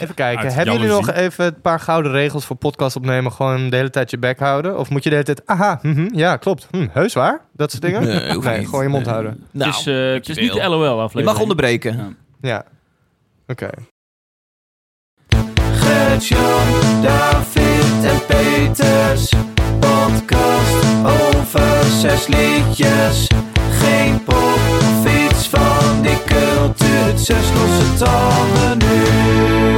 Even kijken. Uit Hebben jullie nog even een paar gouden regels voor podcast opnemen? Gewoon de hele tijd je bek houden? Of moet je de hele tijd... Aha, mhm, ja, klopt. Hm, heus waar? Dat soort dingen? Nee, niet. gewoon je mond Nee. houden. Nou, het is, eh, het is niet de. LOL-aflevering. Je mag onderbreken. Ja. Ja. Oké. Gert-Jan, David en Peters. Podcast over zes liedjes. Geen pop of iets van die cultuur. Het zes losse tanden uur.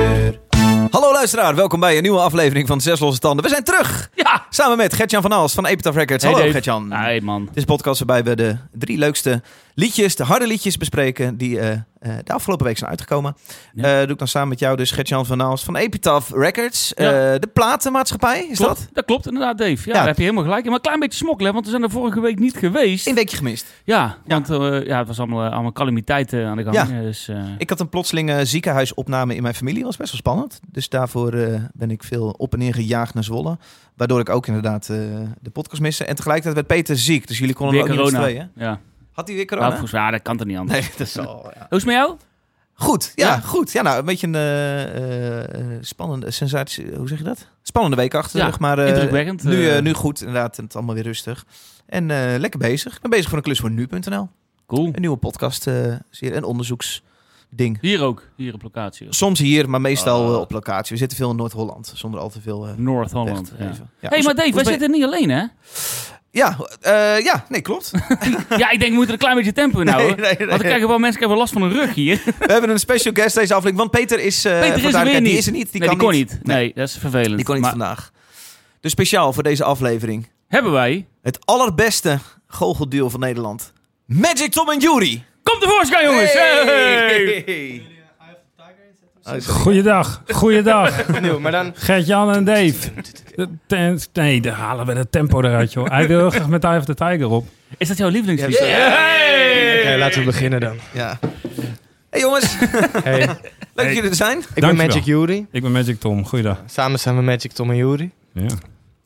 Hallo luisteraar, welkom bij een nieuwe aflevering van Zes Losse Tanden. We zijn terug! Ja! Samen met Gertjan van Aalst van Epitaph Records. Hey, Hallo. Gertjan. Nee, man. Dit is een podcast waarbij we de drie leukste liedjes, de harde liedjes bespreken die eh, eh, de afgelopen week zijn uitgekomen. Ja. Eh, doe ik dan samen met jou dus Gertjan van Aalst van Epitaph Records. Ja. De platenmaatschappij, is Klopt, dat? dat klopt inderdaad, Dave. Ja, daar heb je helemaal gelijk. in. Maar een klein beetje smokkelen, want we zijn er vorige week niet geweest. Een weekje gemist. Ja, want ja, het was allemaal, allemaal calamiteiten aan de gang. Ja. Dus, Ik had een plotselinge ziekenhuisopname in mijn familie. was best wel spannend. Dus daarvoor ben ik veel op en neer gejaagd naar Zwolle. Waardoor ik ook inderdaad de podcast miste. En tegelijkertijd werd Peter ziek. Dus jullie konden weer ook niet tweeën. Ja. Had hij weer Nou, corona? volgens mij, dat kan er niet anders. Nee, dat is al... Ja. Hoe is het met jou? Goed, ja, Ja? goed. Ja, nou, een beetje een eh, eh, spannende sensatie. Hoe zeg je dat? Spannende week achter de rug, maar indrukwekkend, nu, nu goed, inderdaad. En het allemaal weer rustig. En lekker bezig. Ik ben bezig voor een klus voor nu.nl. Cool. Een nieuwe podcast, serie, een onderzoeksding. Hier ook, hier op locatie. Soms hier, maar meestal Oh. eh, op locatie. We zitten veel in Noord-Holland, zonder al te veel Noord-Holland. Ja. hey, maar Dave, wij het zitten niet alleen, hè? Ja, eh, ja, nee, klopt. ja, ik denk, we moeten een klein beetje tempo houden. nee, nee. Want dan krijgen wel mensen krijgen wel last van hun rug hier. We hebben een special guest deze aflevering, want Peter is, eh Peter is er weer niet. Die is er niet. Die nee, kan die kon niet. Nee, dat is vervelend. Die kon niet maar vandaag. Dus speciaal voor deze aflevering. hebben wij... Het allerbeste goochelduo van Nederland. Magic Tom en Jury. Kom tevoorschijn, jongens! Hey! Goeiedag, goeiedag. Nieuw, maar dan... Gert-Jan en Dave. Nee, daar halen we het tempo eruit, joh. Hij wil heel graag met Eye of the Tiger op. Is dat jouw lievelingslied? Ja. Hey! Oké, laten we beginnen dan. Ja. Hey jongens, Hey, leuk dat jullie er zijn. ik ben. Magic Yuri. Ik ben Magic Tom, goeiedag. Samen zijn we Magic Tom en Yuri. Ja.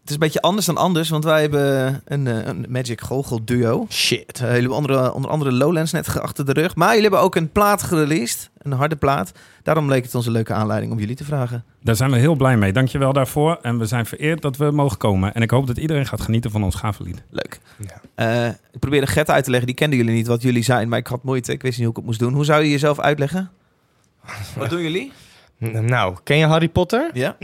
Het is een beetje anders dan anders, want wij hebben een, eh, een Magic goochelduo. Shit. Uh, jullie hebben andere, onder andere Lowlands net achter de rug. Maar jullie hebben ook een plaat gereleased, een harde plaat. Daarom leek het ons een leuke aanleiding om jullie te vragen. Daar zijn we heel blij mee. Dankjewel daarvoor. En we zijn vereerd dat we mogen komen. En ik hoop dat iedereen gaat genieten van ons gave lied. Leuk. Ja. Eh, ik probeerde Gert uit te leggen, die kenden jullie niet wat jullie zijn, maar ik had moeite. Ik wist niet hoe ik het moest doen. Hoe zou je jezelf uitleggen? Wat doen jullie? Nou, ken je Harry Potter? Ja?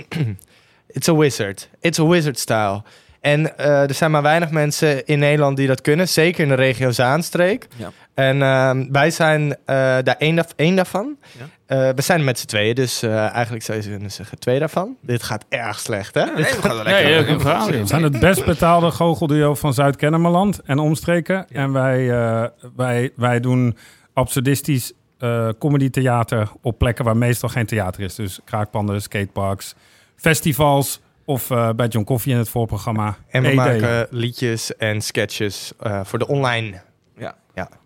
It's a wizard. It's a wizard style. En eh, er zijn maar weinig mensen in Nederland die dat kunnen. Zeker in de regio Zaanstreek. Ja. En ehm, wij zijn eh, daar één, één daarvan. Ja. Eh, we zijn met z'n tweeën, dus eh, eigenlijk zou je kunnen zeggen twee daarvan. Dit gaat erg slecht, hè? Nee, we gaan wel Nee, lekker. ja, een verhaal. We zijn het best betaalde goochelduo van Zuid-Kennemerland en omstreken. En wij, eh, wij, wij doen absurdistisch eh comedy-theater op plekken waar meestal geen theater is. Dus kraakpanden, skateparks, festivals of eh, bij John Coffee in het voorprogramma. En we ED. maken liedjes en sketches eh, voor de online.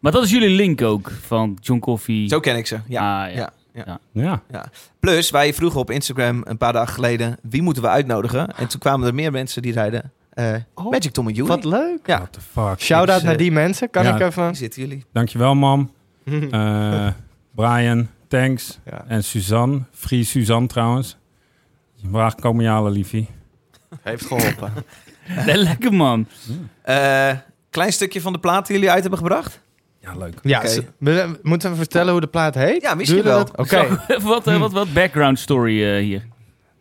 Maar dat is jullie link ook van John Coffee. Zo ken ik ze. Ja. Ah, ja. Ja. Ja. Plus, wij vroegen op Instagram een paar dagen geleden wie moeten we uitnodigen. En toen kwamen er meer mensen die zeiden eh, Oh, Magic Tom en Jury. Wat leuk. Ja. What the fuck. Shout-out naar die mensen. Kan ja, ik even... Hier zitten jullie. Dankjewel, mam. Eh, Brian, thanks. Ja, En Suzanne, Free Suzanne trouwens. Waar komen je halen, liefie? heeft geholpen. Nee, lekker man. Eh, klein stukje van de plaat die jullie uit hebben gebracht. Ja, leuk. Ja, we- moeten we vertellen hoe de plaat heet? Ja, misschien wel. dat? Oké. Wat, eh, wat, wat background story eh, hier.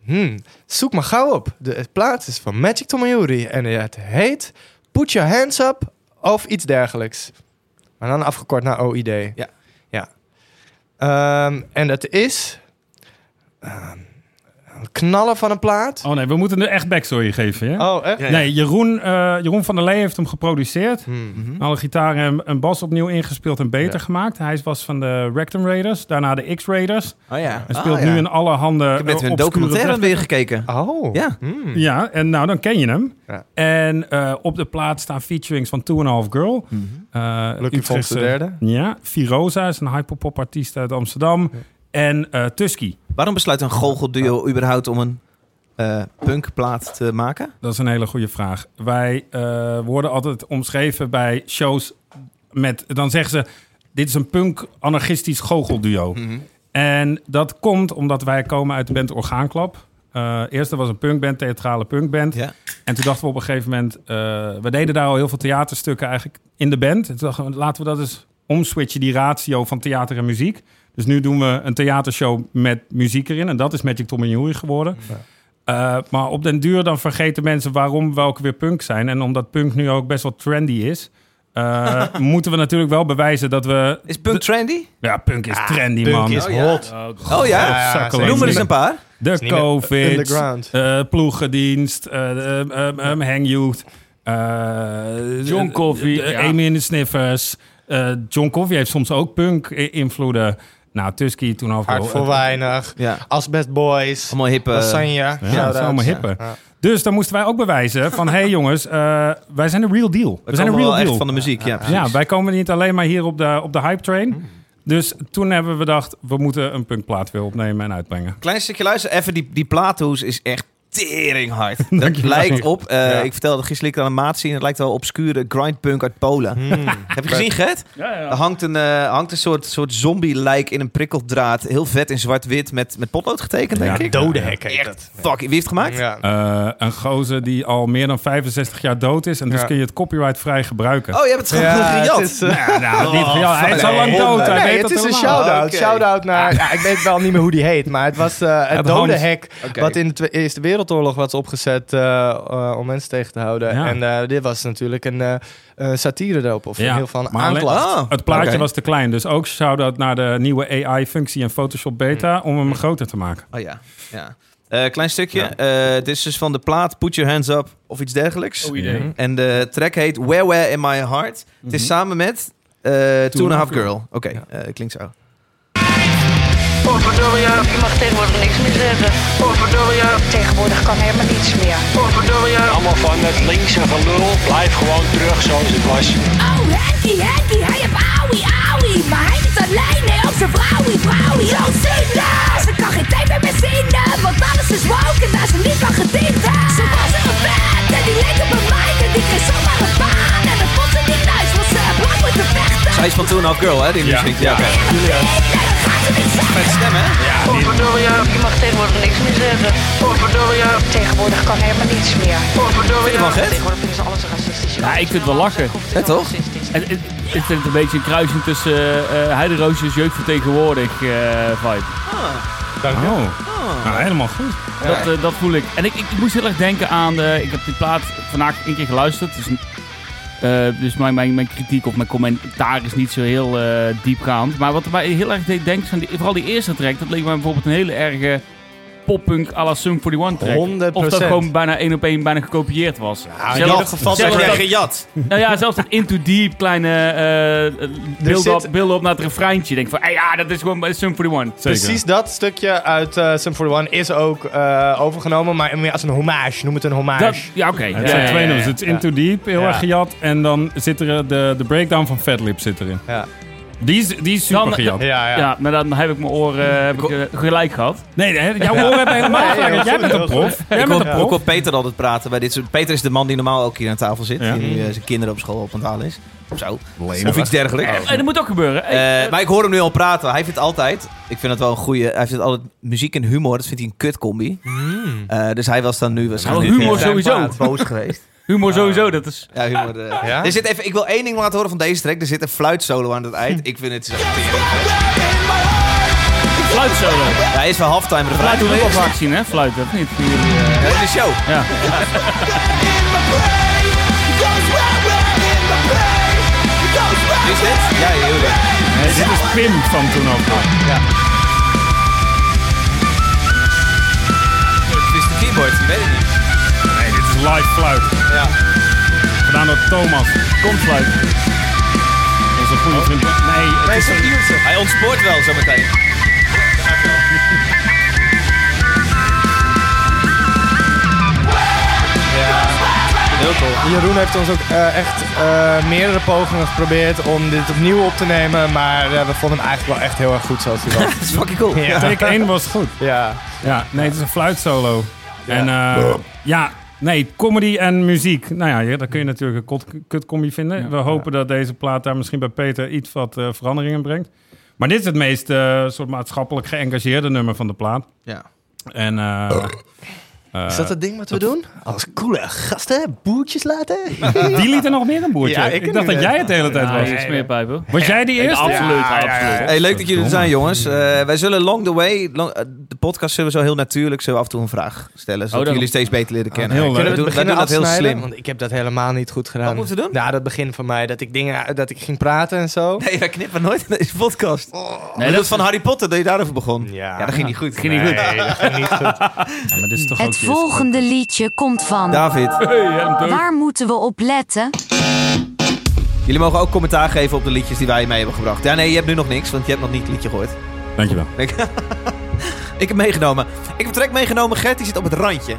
Hmm, zoek maar gauw op. De plaat is van Magic Tom en het heet Put Your Hands Up of iets dergelijks. Maar dan afgekort naar OID. Ja. ja. Ehm, en het is... ehm, knallen van een plaat. Oh nee, we moeten nu echt backstory geven, hè? Oh, echt? Ja. Nee, Jeroen, eh, Jeroen van der Lee heeft hem geproduceerd. Hmm. Mhm. Alle gitaar en, en bas opnieuw ingespeeld en beter Ja. gemaakt. Hij was van de Rectum Raiders, daarna de X-Raiders. Oh ja. Hij speelt Ah, ja. nu in alle handen Ik heb eh, hun obscure documentaire weer gekeken. Oh. Ja. Hmm. Ja, en nou, dan ken je hem. Ja. En eh, op de plaat staan featurings van Two and a Half Girl. Mhm. eh, Lucky Fons de derde. Ja, Firoza is een hyperpop artiest uit Amsterdam. En eh Tusky. Waarom besluit een goochelduo überhaupt om een eh, punkplaat te maken? Dat is een hele goede vraag. Wij eh, worden altijd omschreven bij shows met... Dan zeggen ze, dit is een punk-anarchistisch goochelduo. Mhm. En dat komt omdat wij komen uit de band Orgaanklap. Eh eerst er was een punkband, theatrale punkband. Ja. En toen dachten we op een gegeven moment... we deden daar al heel veel theaterstukken eigenlijk in de band. En toen dachten we, laten we dat eens omswitchen, die ratio van theater en muziek. Dus nu doen we een theatershow met muziek erin. En dat is Magic Tom en Jury geworden. Eh, maar op den duur dan vergeten mensen waarom we ook weer punk zijn. En omdat punk nu ook best wel trendy is... eh, moeten we natuurlijk wel bewijzen dat we... Is punk trendy? Ja, punk is trendy, Punk man. is Oh, ja. hot. Oh ja? Ja. Noem er eens een paar. De COVID, underground. eh ploegendienst, eh eh, eh, Hang Youth, eh, John ja. Amy in de Sniffers. eh, John Coffey heeft soms ook punk-invloeden. Nou, Tusky toen over... Hard voor weinig. Ja. Asbest Boys. Allemaal hippe... Lasagna. Ja, dat is allemaal hippe. Ja. Dus dan moesten wij ook bewijzen van... hé hey jongens, eh, wij zijn de real deal. We, We zijn de real wel echt deal. van de muziek, ja. Ja, wij komen niet alleen maar hier op de, op de hype train. Mm. Dus toen hebben we bedacht, we moeten een punkplaat weer opnemen en uitbrengen. Klein stukje luisteren. Even, die, die plaathoes is echt tering hard. Dat lijkt op, eh, Ja. ik vertelde gisteren aan een maat zien, het lijkt wel obscure grindpunk uit Polen. Hmm. Heb je gezien, Gert? Ja, Er hangt een, eh, hangt een soort, soort zombie-lijk in een prikkeldraad. Heel vet in zwart-wit met, met potlood getekend, denk Ja. ik. Dode hek heet Echt. Fuck, wie heeft het gemaakt? Ja. Eh, een gozer die al meer dan 65 jaar dood is. En dus Ja. kun je het copyright-vrij gebruiken. Oh, je hebt het gewoon Ja, gejat. het is, Ja, nou, niet, Oh, hij is al nee. lang dood. Hij nee, weet het is een shout-out. Oké. Shout-out naar... Ja, ik weet wel niet meer hoe die heet, maar het was eh, het dode hek... Wat in de Eerste Wereldoorlog was opgezet eh, eh, om mensen tegen te houden. Ja. En eh, dit was natuurlijk een eh, satire erop, of Ja, heel van aanklacht. Ah, Het plaatje was te klein. Dus ook shout-out naar de nieuwe AI-functie in Photoshop Beta... om hem groter te maken. Oh ja, ja. Eh, klein stukje. Eh, dit is dus van de plaat Put Your Hands Up of iets dergelijks. Idee. Mhm. En de track heet Where Where in My Heart. Het is samen met eh Two and a Half Girl. Oké, eh, klinkt zo. Potverdorie, je mag tegenwoordig niks meer zeggen. Potverdorie, tegenwoordig kan helemaal niets meer. Potverdorie, Allemaal van het linkse gelul. Blijf gewoon terug zoals het was. Oh, Henkie, Henkie, hij heeft auwie, auwie. Maar hij niet alleen, nee, ook zijn vrouwie, vrouwie. Zo zinnen! Ze kan geen tv meer zien, want alles is woke en daar ze niet van gediend. Ze was in een bed en die leek op een meid en die kreeg zomaar een baan. En dat vond ze niet thuis, want ze heeft lang moeten vechten. Zij is van Two and a Half Girl, hè? Die muziek. Ja, oké. Met stem, hè? potverdorie, je mag tegenwoordig niks meer zeggen. Potverdorie, tegenwoordig kan helemaal niets meer. Potverdorie, het tegenwoordig vinden ze alles racistisch. Ja, ik vind het wel lachen. Ja, toch? En, en- ik vind het een beetje een kruising tussen uh, Heideroosjes jeugdvertegenwoordig eh vibe. Oh, nou, helemaal goed. Dat, eh, dat voel ik. En ik, ik, ik moest heel erg denken aan... De, ik heb die plaat vandaag een keer geluisterd. Dus, eh, dus mijn, mijn, kritiek of mijn commentaar is niet zo heel eh, diepgaand. Maar wat mij heel erg deed denken, vooral die eerste track. Dat leek mij bijvoorbeeld een hele erge poppunk à la Sum 41 track. 100%. Of dat gewoon bijna één op één bijna gekopieerd was. Ja, in Zelfs- ieder geval Zeg jij gejat? nou ja, zelfs dat Into Deep kleine eh beelden, op, beelden op naar het refreintje. Denk van, hey, ja, dat is gewoon bij Sum 41. Zeker. Precies dat stukje uit eh Sum 41 is ook eh, overgenomen, maar meer als een hommage. Noem het een hommage. Dat, ja, oké. Het Ja, zijn ja, twee ja, nummers. ja. Het is Into Deep, heel Ja. erg gejat. En dan zit er eh, de, de breakdown van Fatlip zit erin. Ja. Die is, die is super Dan- gejat. Ja, ja. Ja, maar dan heb ik mijn oren heb ik, eh, gelijk gehad. Nee, nee, jouw oren hebben helemaal gelijk. Jij bent een prof. Jij Ik hoor. Peter altijd praten bij dit soort... Peter is de man die normaal ook hier aan tafel zit. Ja. Die nu eh, zijn kinderen op school op aan het halen is. Of zo. Of iets dergelijks. En dat moet ook gebeuren. Eh, maar ik hoor hem nu al praten. Hij vindt altijd, ik vind het wel een goede, hij vindt altijd muziek en humor, dat vindt hij een kutcombi. Eh, dus hij was dan nu waarschijnlijk Nou, humor eh, sowieso. boos geweest. Humor sowieso, dat is... Ja, humor. eh. Ja? Er zit even, ik wil één ding laten horen van deze track. Er zit een fluitsolo aan het eind. Ik vind het zo Fluitsolo. Ja, hij is wel halftime refrein. Fluit doen we ook wel vaak zien, hè? Fluiten, of niet? Voor jullie, eh, Ja, de show. Ja. Wie is dit? Ja, heel. Nee, dit is Pim van toen ook. Het is de keyboard, ik weet live fluit. Ja. Gedaan door Thomas. Komt fluit. Onze goede vriend. Nee, het is een... Hij ontspoort wel zometeen. Heel cool. Jeroen heeft ons ook eh, echt eh, meerdere pogingen geprobeerd om dit opnieuw op te nemen, maar eh, we vonden hem eigenlijk wel echt heel erg goed zoals hij was. Dat is fucking cool. Ja. Take 1 was goed. ja. Ja, nee, het is een fluitsolo. En eh, ja, nee, comedy en muziek. Nou ja, ja, daar kun je natuurlijk een kot- kutcombi vinden. We hopen dat deze plaat daar misschien bij Peter iets wat eh, veranderingen brengt. Maar dit is het meest eh, soort maatschappelijk geëngageerde nummer van de plaat. Ja. En eh, eh, Is dat het ding wat we doen? Als coole gasten, boertjes laten? die liet er nog meer een boertje. Ja, ik, ik dacht dat jij het de hele tijd Ja, was. hoor. Was jij die eerste? Absoluut, Ja, ja, ja. absoluut. Hey, leuk dat jullie er zijn, jongens. Eh, wij zullen along the way, long- eh, de podcast zullen we zo heel natuurlijk, we af en toe een vraag stellen, zodat daarom. jullie steeds beter leren kennen. heel leuk. Kunnen we doen- wij dat heel slim. Want ik heb dat helemaal niet goed gedaan. Wat moeten we doen? Ja, dat begin van mij. Dat ik dingen, dat ik ging praten en zo. Nee, wij knippen nooit in deze podcast. Nee, Nee, dat dat van Harry Potter, dat je daarover begon. Ja. Ja, dat ging niet goed. ging niet goed. Nee, dat ging niet goed. Ja, maar dit is toch ook volgende liedje komt van. David, Waar moeten we op letten? jullie mogen ook commentaar geven op de liedjes die wij mee hebben gebracht. Ja, nee, je hebt nu nog niks, want je hebt nog niet het liedje gehoord. Dankjewel. Ik, ik heb meegenomen. Ik heb trek meegenomen. Gert die zit op het randje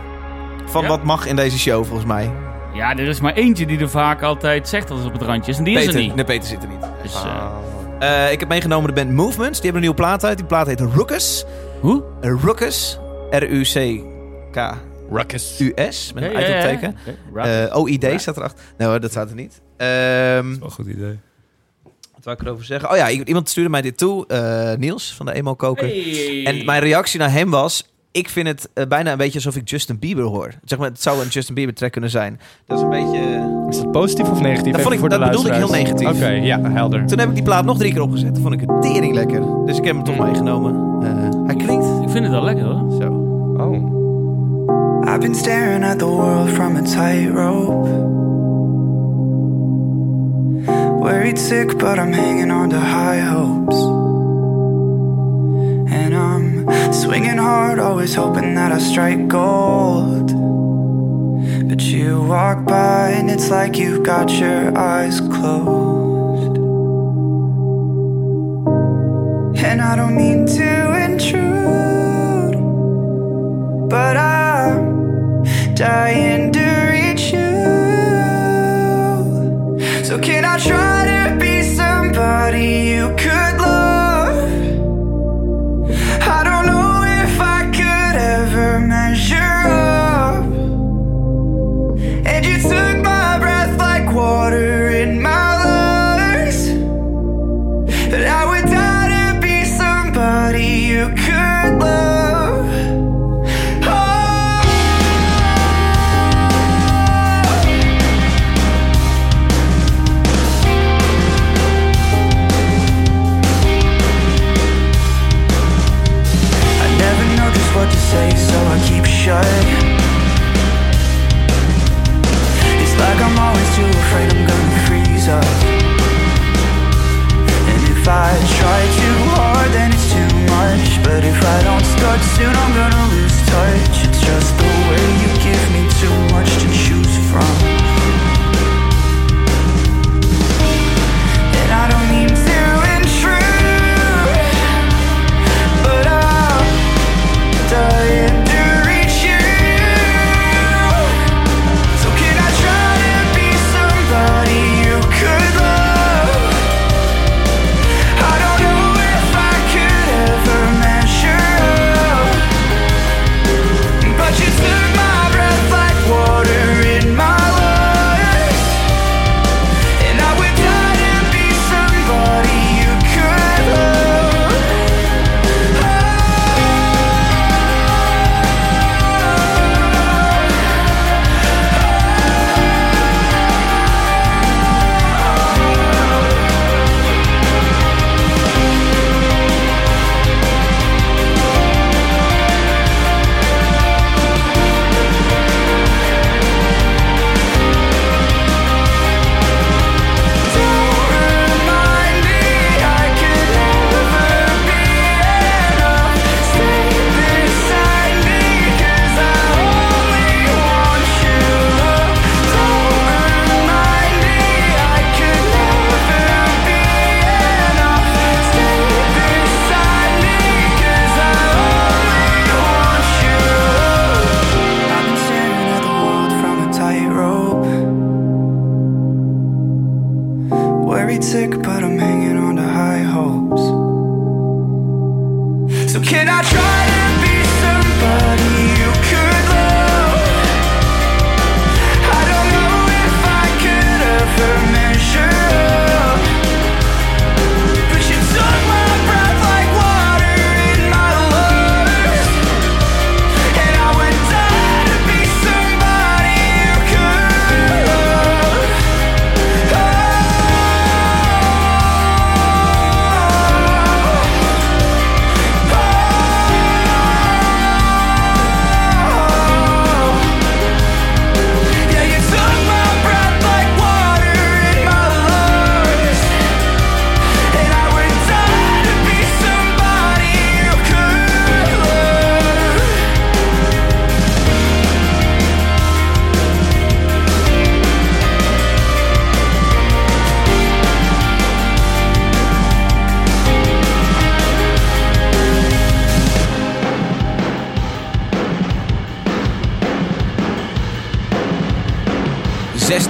van Ja? wat mag in deze show, volgens mij. Ja, er is maar eentje die er vaak altijd zegt dat het op het randje is. En die is Peter. er niet. Nee, Peter zit er niet. Dus, eh, Eh, ik heb meegenomen de band Movements. Die hebben een nieuwe plaat uit. Die plaat heet Ruckus. hoe? Ruckus. R-U-C-K-U-S. Met een Ja, ja, ja. uitroepteken. Eh, OID staat erachter. Nee hoor, dat staat er niet. Ehm, Wel een goed idee. wat wou ik erover zeggen? Oh ja, iemand stuurde mij dit toe. eh, Niels van de Emo Koker. Hey. En mijn reactie naar hem was... Ik vind het eh, bijna een beetje alsof ik Justin Bieber hoor. Zeg maar, het zou een Justin Bieber track kunnen zijn. Dat is een beetje... Is dat positief of negatief? Dat vond ik- voor de dat bedoelde ik heel negatief. Oké, ja, helder. Toen heb ik die plaat nog drie keer opgezet. Toen vond ik het tering lekker. Dus ik heb hem toch meegenomen. Eh, hij klinkt Ik vind het wel lekker hoor. I've been staring at the world from a tightrope. Worried sick, but I'm hanging on to high hopes. And I'm swinging hard, always hoping that I strike gold. But you walk by, and it's like you've got your eyes closed. And I don't mean to intrude, but I'm dying to reach you. So can I try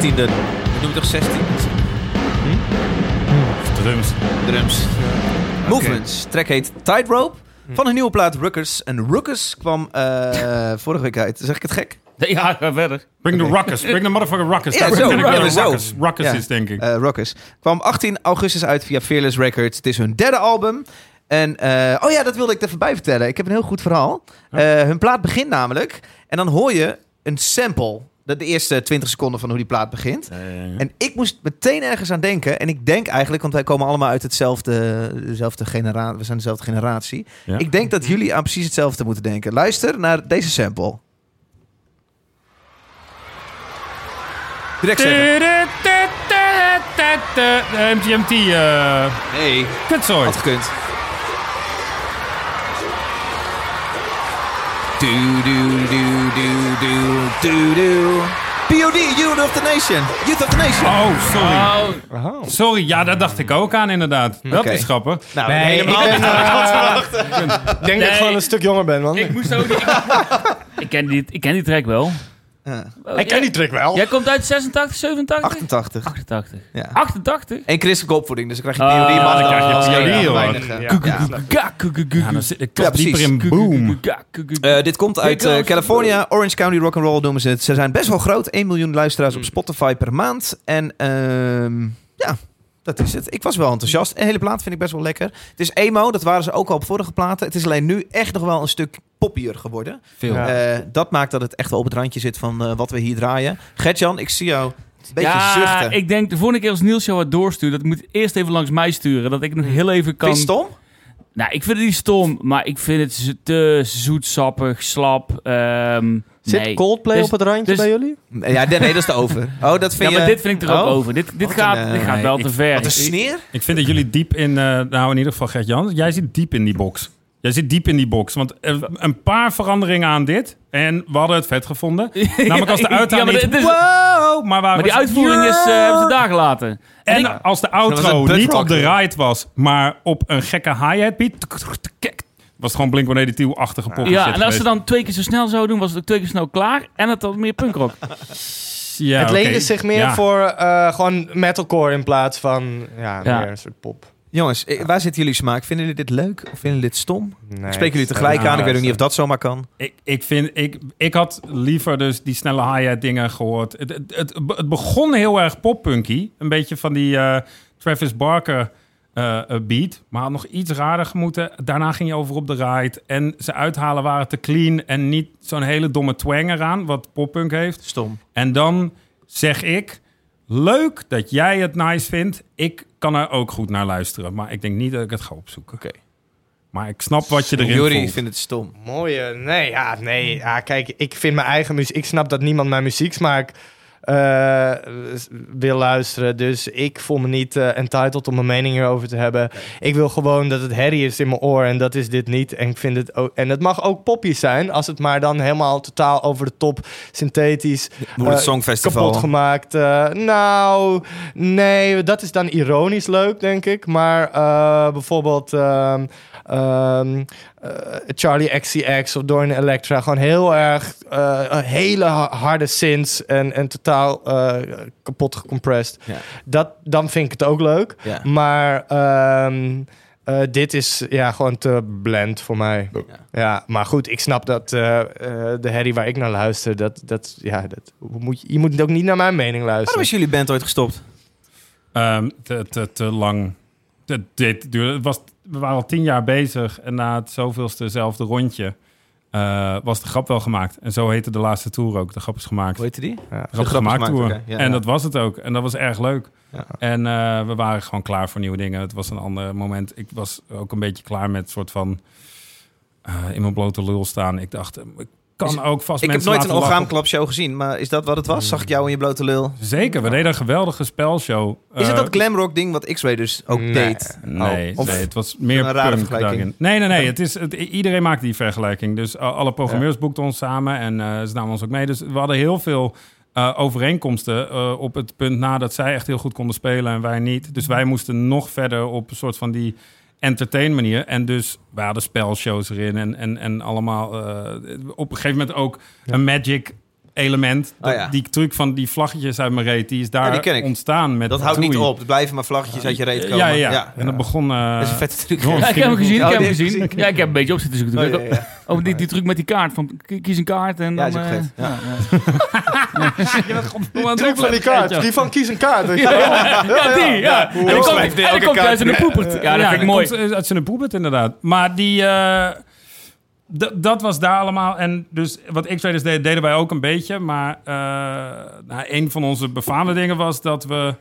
16e. Toch 16? Hm? hm? Drums. Drums. Ja. Movements. Okay. Track heet Tightrope. Hm. Van een nieuwe plaat Ruckers. En Ruckers kwam eh, vorige week uit. Zeg ik het gek? Ja, verder. Bring the ruckus. Bring the motherfucker ruckus. Ja, zo. Ruckus, ruckus is, denk ik. Uh. Kwam 18 augustus uit via Fearless Records. Het is hun derde album. En, eh, oh ja, dat wilde ik even bijvertellen. vertellen. Ik heb een heel goed verhaal. Hun plaat begint namelijk. En dan hoor je een sample de, de eerste 20 seconden van hoe die plaat begint. En ik moest meteen ergens aan denken. En ik denk eigenlijk, want wij komen allemaal uit hetzelfde, dezelfde generatie. We zijn dezelfde generatie. Ja. Ik denk dat jullie aan precies hetzelfde moeten denken. Luister naar deze sample. Direct zeggen. MGMT. eh Nee, Kutzooi. had gekund. Do, do, do, do, do, do, do. POD, Youth of the Nation. Youth of the Nation. Oh, sorry. Oh, Oh. Sorry, ja, daar dacht ik ook aan inderdaad. Dat is grappig. Nou, Nee, helemaal ik ben, eh, Ik denk dat ik gewoon een stuk jonger ben, man. ik moest ook... Ik, ken die, ik ken die track wel. Ja. Oh, Ik ken die trick wel. Jij komt uit 86, 87? 88. 88. Ja. 88? En christelijke opvoeding, dus dan krijg je Ah, POD. maar dan krijg je POD, ja, eh, dan zit ik dieper in boom. Dit komt uit eh, California. Orange County Rock'n'Roll noemen ze het. Ze zijn best wel groot. 1 miljoen luisteraars op Spotify per maand. En ehm, ja, dat is het. Ik was wel enthousiast. Een hele plaat vind ik best wel lekker. Het is emo, dat waren ze ook al op vorige platen. Het is alleen nu echt nog wel een stuk poppier geworden. Veel. Ja. Eh, dat maakt dat het echt wel op het randje zit van eh, wat we hier draaien. Gertjan, ik zie jou een beetje ja, zuchten. ik denk de volgende keer als Niels jou wat doorstuurt, dat moet eerst even langs mij sturen, dat ik nog heel even kan... Vind je stom? Nou, ik vind het niet stom, maar ik vind het te zoetsappig, slap. ehm Zit nee. Coldplay Dus- op het randje dus- bij jullie? Ja, nee, nee, dat is de over. Oh, dat vind Ja, maar je... dit vind ik er ook Oh, over. Dit, dit, gaat, een, dit eh, gaat wel nee, te ver. Wat een sneer. Ik vind dat jullie diep in... eh, nou, in ieder geval Gert-Jan. Jij zit diep in die box. Jij zit diep in die box. Want een paar veranderingen aan dit. En we hadden het vet gevonden. Namelijk als de Ja, uithaal maar niet... dit is- wow, maar, Maar die uitvoering is, eh, hebben ze daar gelaten. En En ik- als de outro niet op de ride was, maar op een gekke hi-hat beat... Was het gewoon Blink-182-achtige pop ja, en als ze dan twee keer zo snel zouden doen, was het ook twee keer snel klaar. En het had meer punkrock. Ja, het leende zich meer Ja. voor eh, gewoon metalcore in plaats van ja, Ja. meer een soort pop. Jongens, eh, waar zit jullie smaak? Vinden jullie dit leuk of vinden jullie dit stom? Nee, Ik spreek jullie tegelijk aan. Ik weet ook niet of dat zomaar kan. Ik, ik, vind, ik, ik had liever dus die snelle hi-hat dingen gehoord. Het, het, het, het begon heel erg poppunky. Een beetje van die eh, Travis Barker eh, eh, beat. Maar had nog iets raarder moeten. Daarna ging je over op de ride. En ze uithalen waren te clean. En niet zo'n hele domme twang eraan. Wat poppunk heeft. Stom. En dan zeg ik... Leuk dat jij het nice vindt. Ik kan er ook goed naar luisteren. Maar ik denk niet dat ik het ga opzoeken. Oké. Maar ik snap wat je erin Jury voelt. vindt het stom. Mooie, nee, ja, nee. Ja, kijk, ik vind mijn eigen muziek. Ik snap dat niemand mijn muzieksmaak eh, wil luisteren. Dus ik voel me niet eh, entitled om een mening hierover te hebben. Ik wil gewoon dat het herrie is in mijn oor. En dat is dit niet. En ik vind het ook. En het mag ook poppy zijn. Als het maar dan helemaal totaal over de top synthetisch Moet het eh, Songfestival. kapot gemaakt. nou, nee, dat is dan ironisch leuk, denk ik. Maar bijvoorbeeld ehm, eh, Charlie XCX of Dorn Electra, gewoon heel erg eh, een hele ha- harde synths en, en totaal eh, kapot gecompressed. Ja. Dat, dan vind ik het ook leuk. Ja. Maar ehm, eh, dit is ja, gewoon te blend voor mij. Ja. maar goed, ik snap dat eh, eh, de herrie waar ik naar luister, dat, dat, ja, dat moet je, moet ook niet naar mijn mening Waarom luisteren. is jullie band ooit gestopt? Ehm, te, te, te lang. Dit, dit duurde, het was, we waren al tien jaar bezig en na het zoveelstezelfde rondje eh, was de grap wel gemaakt. En zo heette de laatste tour ook. De grap is gemaakt. Hoe heette die? Ja. De grap grap gemaakt gemaakt, tour. Ja, en ja. dat was het ook. En dat was erg leuk. En eh, we waren gewoon klaar voor nieuwe dingen. Het was een ander moment. Ik was ook een beetje klaar met soort van eh, in mijn blote lul staan. Ik dacht, ik kan Is- ook vast Ik heb nooit een orgaanklap-show gezien, maar is dat wat het was? Zag ik jou in je blote lul? Zeker, we deden een geweldige spelshow. Is het Eh, dat glamrock ding wat X-Ray dus ook Nee. deed? Nee, Oh, nee, het was meer een rare punk vergelijking. Nee, nee, nee. Het is, het, iedereen maakt die vergelijking. Dus uh, alle programmeurs boekten ons samen en eh, ze namen ons ook mee. Dus we hadden heel veel uh, overeenkomsten uh, op het punt na dat zij echt heel goed konden spelen en wij niet. Dus wij moesten nog verder op een soort van die entertain manier. En dus we hadden spelshows erin en, en, en allemaal uh, op een gegeven moment ook een Magic element. Oh, ja. Die truc van die vlaggetjes uit mijn reet, die is daar Ja, die ontstaan met Dat houdt niet op. Er blijven maar vlaggetjes uit je reet komen. Ja, ja, ja. En dat begon... eh, Dat is een vette truc. Ja, ik heb hem gezien, ik Oh, heb hem heb je gezien. gezien. Ja, ik heb een beetje op zitten zoeken. Oh, ja, ja. Oh, die, die truc met die kaart. Van, ki- kies een kaart en Ja, dan... is ook eh, vet. Ja. Druk van die kaart. Die van kies een kaart. Ja, die, ja. En dan komt en dan komt hij uit zijn poepert. Ja, dat vind ik mooi. uit zijn poepert inderdaad. Maar die... dat was daar allemaal. En dus wat X-Raiders deden, deden wij ook een beetje. Maar eh, nou, een van onze befaamde dingen was dat we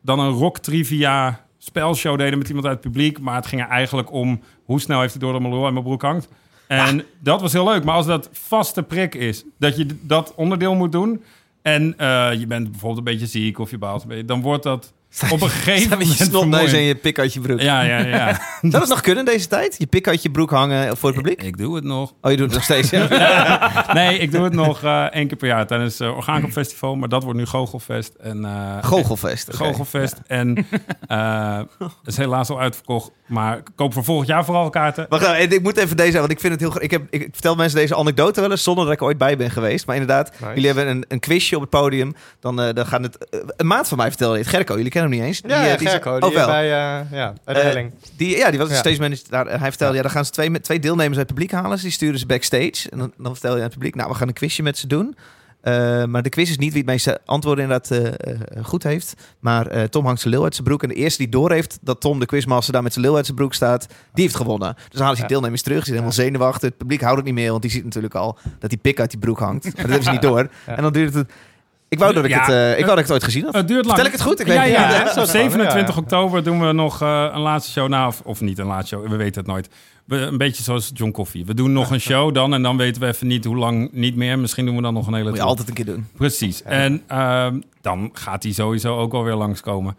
dan een rock trivia spelshow deden met iemand uit het publiek. Maar het ging er eigenlijk om hoe snel heeft hij door de meloor in mijn broek hangt. En dat was heel leuk. Maar als dat vaste prik is, dat je dat onderdeel moet doen... en eh, je bent bijvoorbeeld een beetje ziek of je baalt een beetje... dan wordt dat op een gegeven Met je moment snotneus en je pik uit je broek. Ja, ja, ja. Zou dat nog kunnen deze tijd? Je pik uit je broek hangen voor het publiek? ik doe het nog. Oh, je doet het nog steeds, ja. Nee, ik doe het nog eh, één keer per jaar tijdens het Orgaankamp Festival. Maar dat wordt nu Goochelfest. En, eh, Goochelfest. Goochelfest. En eh is helaas al uitverkocht. Maar ik koop voor volgend jaar vooral kaarten. Wacht even, ik moet even deze, want ik vind het heel ik, heb, ik vertel mensen deze anekdote wel eens zonder dat ik er ooit bij ben geweest. Maar inderdaad, Nice. jullie hebben een, een quizje op het podium. Dan, eh, dan gaan het. eh, een maat van mij vertelde dit, Gerco, jullie kennen hem niet eens. Ja, Die, ja, eh, die, Gerco, oh, die wel. bij eh, ja, de Eh. Die, ja, die was een Ja. stage manager daar. Hij vertelde, ja. dan gaan ze twee, met twee deelnemers uit het publiek halen. Dus die sturen ze backstage. En dan, dan vertel je aan het publiek, nou, we gaan een quizje met ze doen. Maar de quiz is niet wie het meeste antwoorden inderdaad goed heeft. Maar Tom hangt zijn lul uit zijn broek. En de eerste die doorheeft dat Tom, de quizmaster, daar met zijn lul uit zijn broek staat, die heeft gewonnen. Dus dan halen ze die Ja. deelnemers terug. Ze zijn helemaal zenuwachtig. Het publiek houdt het niet meer, want die ziet natuurlijk al dat die pik uit die broek hangt. Maar dat hebben ze niet door. Ja. En dan duurt het... Ik wou dat ik, Ja, het, eh, ik wou dat ik het ooit gezien had. Het duurt lang. Vertel ik het goed? Ik weet ja, niet. ja. Ja, Op zo 27 ja. oktober doen we nog eh, een laatste show. Nou, of, of niet een laatste show. We weten het nooit. We, een beetje zoals John Coffee. We doen nog een show dan. En dan weten we even niet hoe lang niet meer. Misschien doen we dan nog een hele Moet je altijd een keer doen. Precies. En ehm, dan gaat hij sowieso ook alweer langskomen.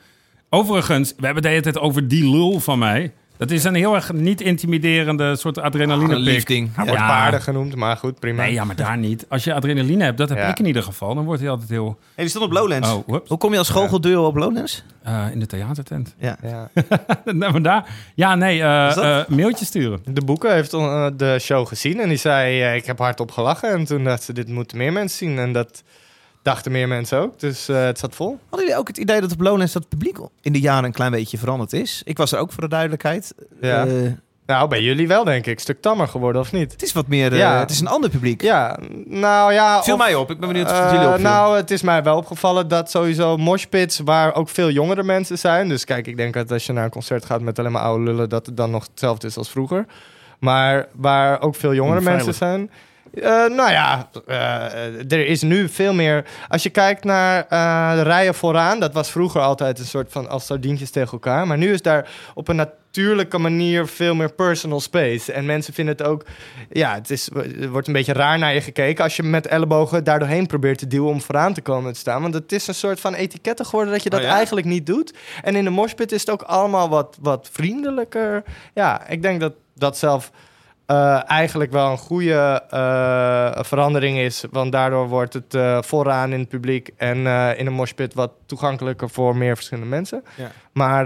Overigens, we hebben de hele tijd over die lul van mij. Dat is een heel erg niet intimiderende soort adrenaline pik. ding. Hij Ja. wordt paarden genoemd, maar goed, prima. Nee, ja, maar daar niet. Als je adrenaline hebt, dat heb Ja. ik in ieder geval. Dan wordt hij altijd heel... Hey, die stond op Lowlands. Oh. Hoe kom je als goochelduo op Lowlands? Eh, in de theatertent. Ja. Ja. nou, daar... Ja, nee, eh Is dat? eh, mailtje sturen. De boeken heeft eh, de show gezien en die zei, eh, ik heb hardop gelachen. En toen dacht ze, dit moeten meer mensen zien. En dat dachten meer mensen ook, dus eh, het zat vol. Hadden jullie ook het idee dat op Lowlands dat publiek in de jaren een klein beetje veranderd is? Ik was er ook voor de duidelijkheid. Ja. Eh, Nou, bij jullie wel, denk ik. Stuk tammer geworden, of niet? het is wat meer, eh, Ja. het is een ander publiek. Ja, nou ja... Viel of- mij op. Ik ben benieuwd of het jullie opviel. nou, het is mij wel opgevallen dat sowieso moshpits, waar ook veel jongere mensen zijn. Dus kijk, ik denk dat als je naar een concert gaat met alleen maar oude lullen, dat het dan nog hetzelfde is als vroeger. Maar waar ook veel jongere mensen zijn. Eh, nou ja, eh, er is nu veel meer. Als je kijkt naar eh, de rijen vooraan, dat was vroeger altijd een soort van als sardientjes tegen elkaar. Maar nu is daar op een natuurlijke manier veel meer personal space. En mensen vinden het ook, ja, het is, wordt een beetje raar naar je gekeken als je met ellebogen daar doorheen probeert te duwen om vooraan te komen te staan. Want het is een soort van etiketten geworden dat je dat Oh ja? eigenlijk niet doet. En in de moshpit is het ook allemaal wat, wat vriendelijker. Ja, ik denk dat dat zelf eh, eigenlijk wel een goede eh, verandering is. Want daardoor wordt het eh, vooraan in het publiek en in een moshpit wat toegankelijker voor meer verschillende mensen. Ja. Maar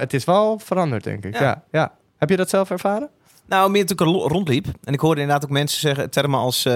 het is wel veranderd, denk ik. Ja. Ja. Ja, Heb je dat zelf ervaren? Nou, meer toen ik er rondliep. En ik hoorde inderdaad ook mensen zeggen termen als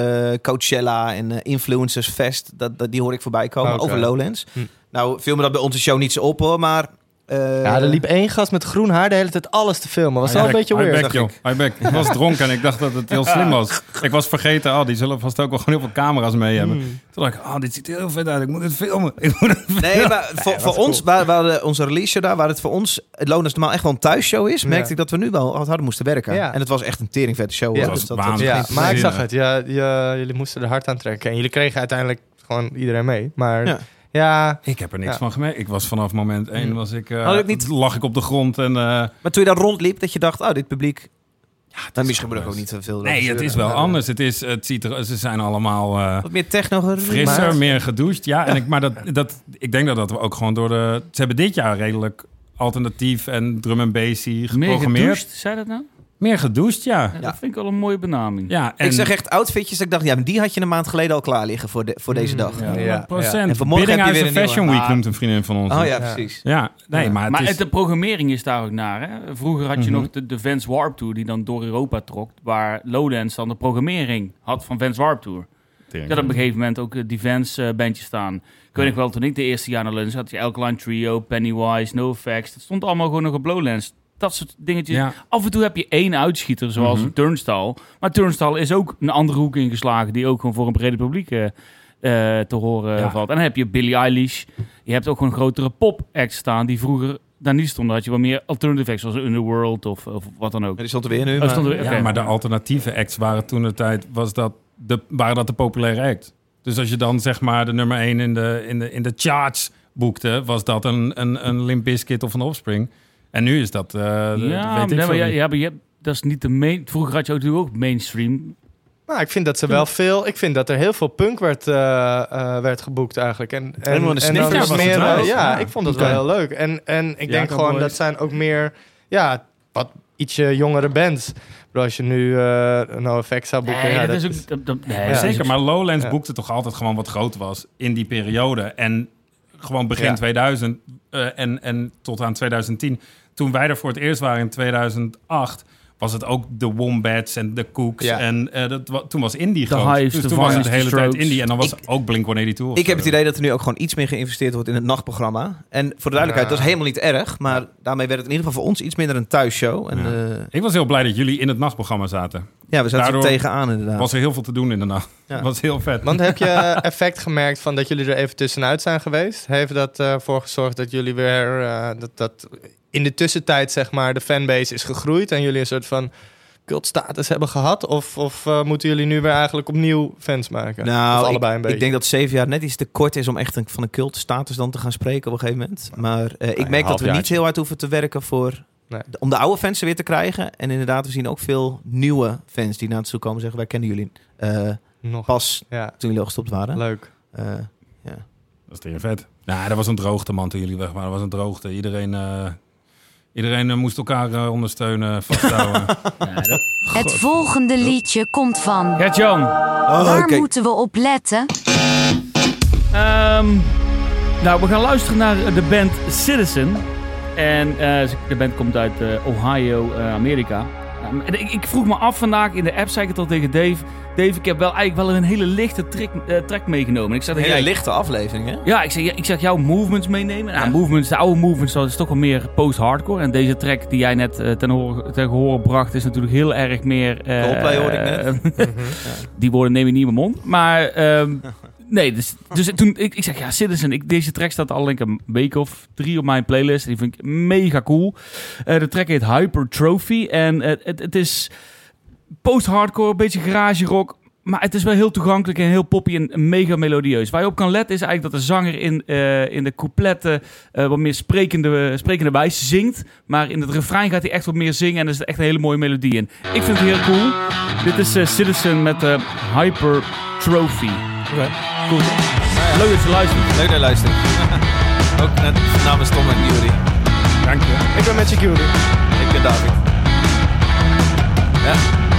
Coachella en Influencers Fest. Dat, dat, die hoor ik voorbij komen over Lowlands. Hm. Nou, viel me dat bij onze show niet zo op hoor, maar... eh, ja, er liep één gast met groen haar de hele tijd alles te filmen. Was wel een beetje weird. back, joh. Hi, back. Ik was dronken en ik dacht dat het heel slim was. Ik was vergeten, oh, die zullen vast ook wel gewoon heel veel camera's mee hebben. Hmm. Toen dacht ik, oh, dit ziet er heel vet uit. Ik moet het filmen. Ik moet het filmen. Nee, maar voor, voor ons, waar, waar de- onze release show daar, waar het voor ons, het Lowlands normaal echt wel een thuisshow is, Ja. merkte ik dat we nu wel wat harder moesten werken. Ja. En het was echt een teringvette show. Ja. Dus was dat. Ja, maar ik zag het. Ja, jullie moesten er hard aan trekken. En jullie kregen uiteindelijk gewoon iedereen mee. Maar Ja. Ik heb er niks Ja. van gemerkt. Ik was vanaf moment één, Hmm. was ik, eh, Had ik niet- lag ik op de grond en... eh, Maar toen je daar rondliep, dat je dacht, oh, dit publiek... Ja, dan misschien moet ook niet zoveel... nee, het is wel anders. Het is, het ziet er, ze zijn allemaal eh, Wat meer techno frisser, maar- meer gedoucht. Ja, en ik, maar dat, dat, ik denk dat dat we ook gewoon door de... Ze hebben dit jaar redelijk alternatief en drum en bassy Meer geprogrammeerd. gedoucht, zei dat nou? Meer gedoucht, ja. Ja, Dat vind ik wel een mooie benaming. Ja, en, Ik zeg echt outfitjes dat ik dacht, ja, maar die had je een maand geleden al klaar liggen voor, de, voor deze dag. Ja, Ja, 100%. ja. En vanmorgen heb je weer en een nieuwe. Fashion Week Ah. noemt een vriendin van ons. Oh ja, Ja. precies. Ja, nee, maar het maar is... de programmering is daar ook naar. Hè? Vroeger had je Mhm. nog de, de Vans Warp Tour die dan door Europa trok. Waar Lowlands dan de programmering had van Vans Warp Tour. Had op een gegeven moment ook eh, Defense eh, bandjes staan. Ik weet nog wel, toen ik de eerste jaar naar Lens had je Alkaline Trio, Pennywise, NoFX. Dat stond allemaal gewoon nog op Lowlands. Dat soort dingetjes. Ja. Af en toe heb je één uitschieter, zoals. Turnstile. Maar Turnstile is ook een andere hoek ingeslagen... die ook gewoon voor een brede publiek eh, eh, te horen Ja. valt. En dan heb je Billie Eilish. Je hebt ook gewoon grotere pop-acts staan... die vroeger daar niet stonden. Had je wel meer alternative acts, zoals Underworld of, of wat dan ook. Die stond er weer nu. Oh, maar- stond er weer- Ja, maar de alternatieve acts waren toen de tijd, was dat de, waren dat de populaire act. Dus als je dan zeg maar de nummer 1 in de, in de, in de charts boekte, was dat een, een, een Limp Bizkit of een Offspring. En nu is dat, eh ja, weet ik nee, maar ja, maar je hebt, dat is niet de main. Vroeger had je ook natuurlijk ook mainstream. Nou, ik vind dat ze wel veel. Ik vind dat er heel veel punk werd, eh, eh, werd geboekt eigenlijk. En, en, en dan was het meer, ja, Ja. ik vond het wel heel leuk. En, en ik denk gewoon Boys. dat zijn ook meer, ja, wat ietsje jongere bands. Bro, als je nu eh No Effect zou boeken, Nee, ja, dat, dat is ook. is- Dat, dat- nee, Ja, dat is Zeker, maar Lowlands Ja. boekte toch altijd gewoon wat groot was in die periode. En gewoon begin Ja. 2000 eh, en, en tot aan 2010. Toen wij er voor het eerst waren in 2008, was het ook de Wombats en de Cooks. Ja. En eh, dat, toen was indie The groot. Hives, dus The toen was het de hele tijd indie. En dan was ook Blink-182 of Ik heb het idee dat er nu ook gewoon iets meer geïnvesteerd wordt in het nachtprogramma. En voor de duidelijkheid, Ja. dat is helemaal niet erg. Maar daarmee werd het in ieder geval voor ons iets minder een thuisshow. En Ja. ja, Ik was heel blij dat jullie in het nachtprogramma zaten. ja we zaten er tegenaan inderdaad. Er was er heel veel te doen in de nacht. Ja. Het was heel vet. Want heb je effect gemerkt van dat jullie er even tussenuit zijn geweest? Heeft dat ervoor gezorgd dat jullie weer, eh, dat, dat in de tussentijd zeg maar de fanbase is gegroeid en jullie een soort van cultstatus hebben gehad? Of, of eh, moeten jullie nu weer eigenlijk opnieuw fans maken? Nou, of allebei ik, een beetje? ik denk dat zeven jaar net iets te kort is om echt een, van een cultstatus dan te gaan spreken op een gegeven moment. Maar eh, ik een merk dat we niet heel hard hoeven te werken voor, Nee. de- om de oude fans er weer te krijgen. En inderdaad, we zien ook veel nieuwe fans die naar ons toe komen en zeggen, wij kennen jullie eh, Nog. pas Ja, toen jullie al gestopt waren. leuk. Eh, Dat is tegen vet. Nou, dat was een droogte, man, toen jullie weg waren. Dat was een droogte. Iedereen, eh, iedereen eh, moest elkaar eh, ondersteunen, vasthouden. Ja, dat- Het volgende liedje komt van. Gert-Jan. oh, Waar moeten we op letten? Ehm, nou, we gaan luisteren naar de band Citizen. En eh, de band komt uit eh, Ohio, eh, Amerika. Ehm, en ik, ik vroeg me af vandaag in de app, zei ik het al tegen Dave. Dave, ik heb wel eigenlijk wel een hele lichte track, eh, track meegenomen. Ik zei Een hele jij- lichte aflevering, hè? Ja, ik zeg, ik zeg jouw movements meenemen. Nou, Ja. movements, de oude movements, dat is toch wel meer post-hardcore. En deze track die jij net eh, ten, horen, ten bracht, is natuurlijk heel erg meer... eh, Coldplay hoorde ik net. eh, die woorden neem ik niet in mijn mond. Maar ehm, nee, dus, dus toen ik, ik zeg ja, Citizen, ik, deze track staat al denk ik een week of drie op mijn playlist. Die vind ik mega cool. Eh, de track heet Hypertrophy en eh, het, het is post-hardcore, een beetje garage rock. Maar het is wel heel toegankelijk en heel poppy en mega melodieus. Waar je op kan letten is eigenlijk dat de zanger in, eh, in de coupletten eh, wat meer sprekende, sprekende wijze zingt. Maar in het refrein gaat hij echt wat meer zingen en er is echt een hele mooie melodie in. Ik vind het heel cool. Dit is eh, Citizen met eh Hypertrophy. Cool. Leuk dat je luistert. Leuk naar luisteren. ook net namens Tom en Jury. Dank je. Ik ben met je Curie. Ik ben David. Ja.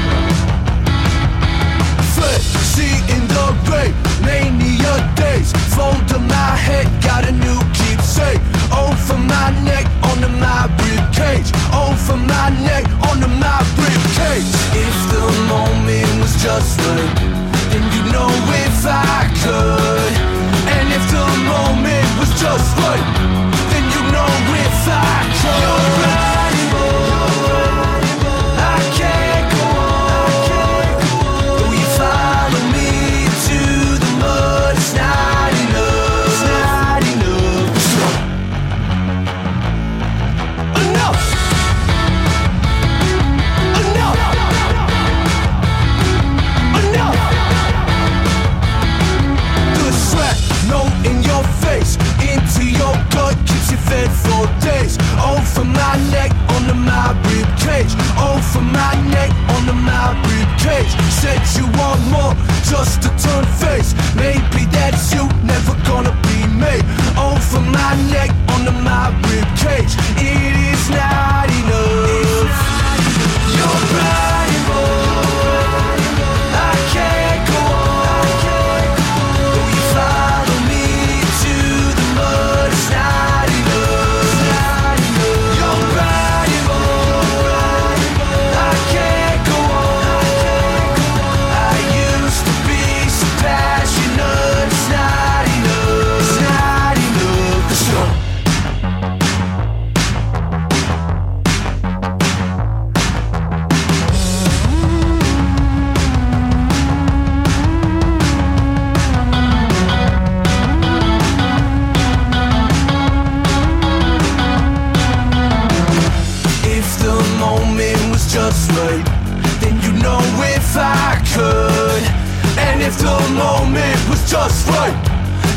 If the moment was just right,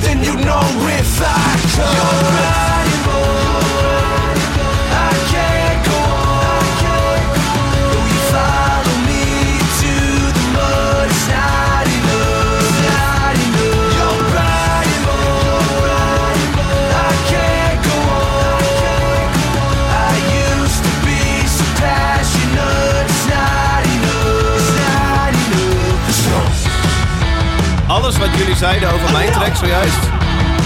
then you know if I come. You're on. Alles wat jullie zeiden over mijn track zojuist,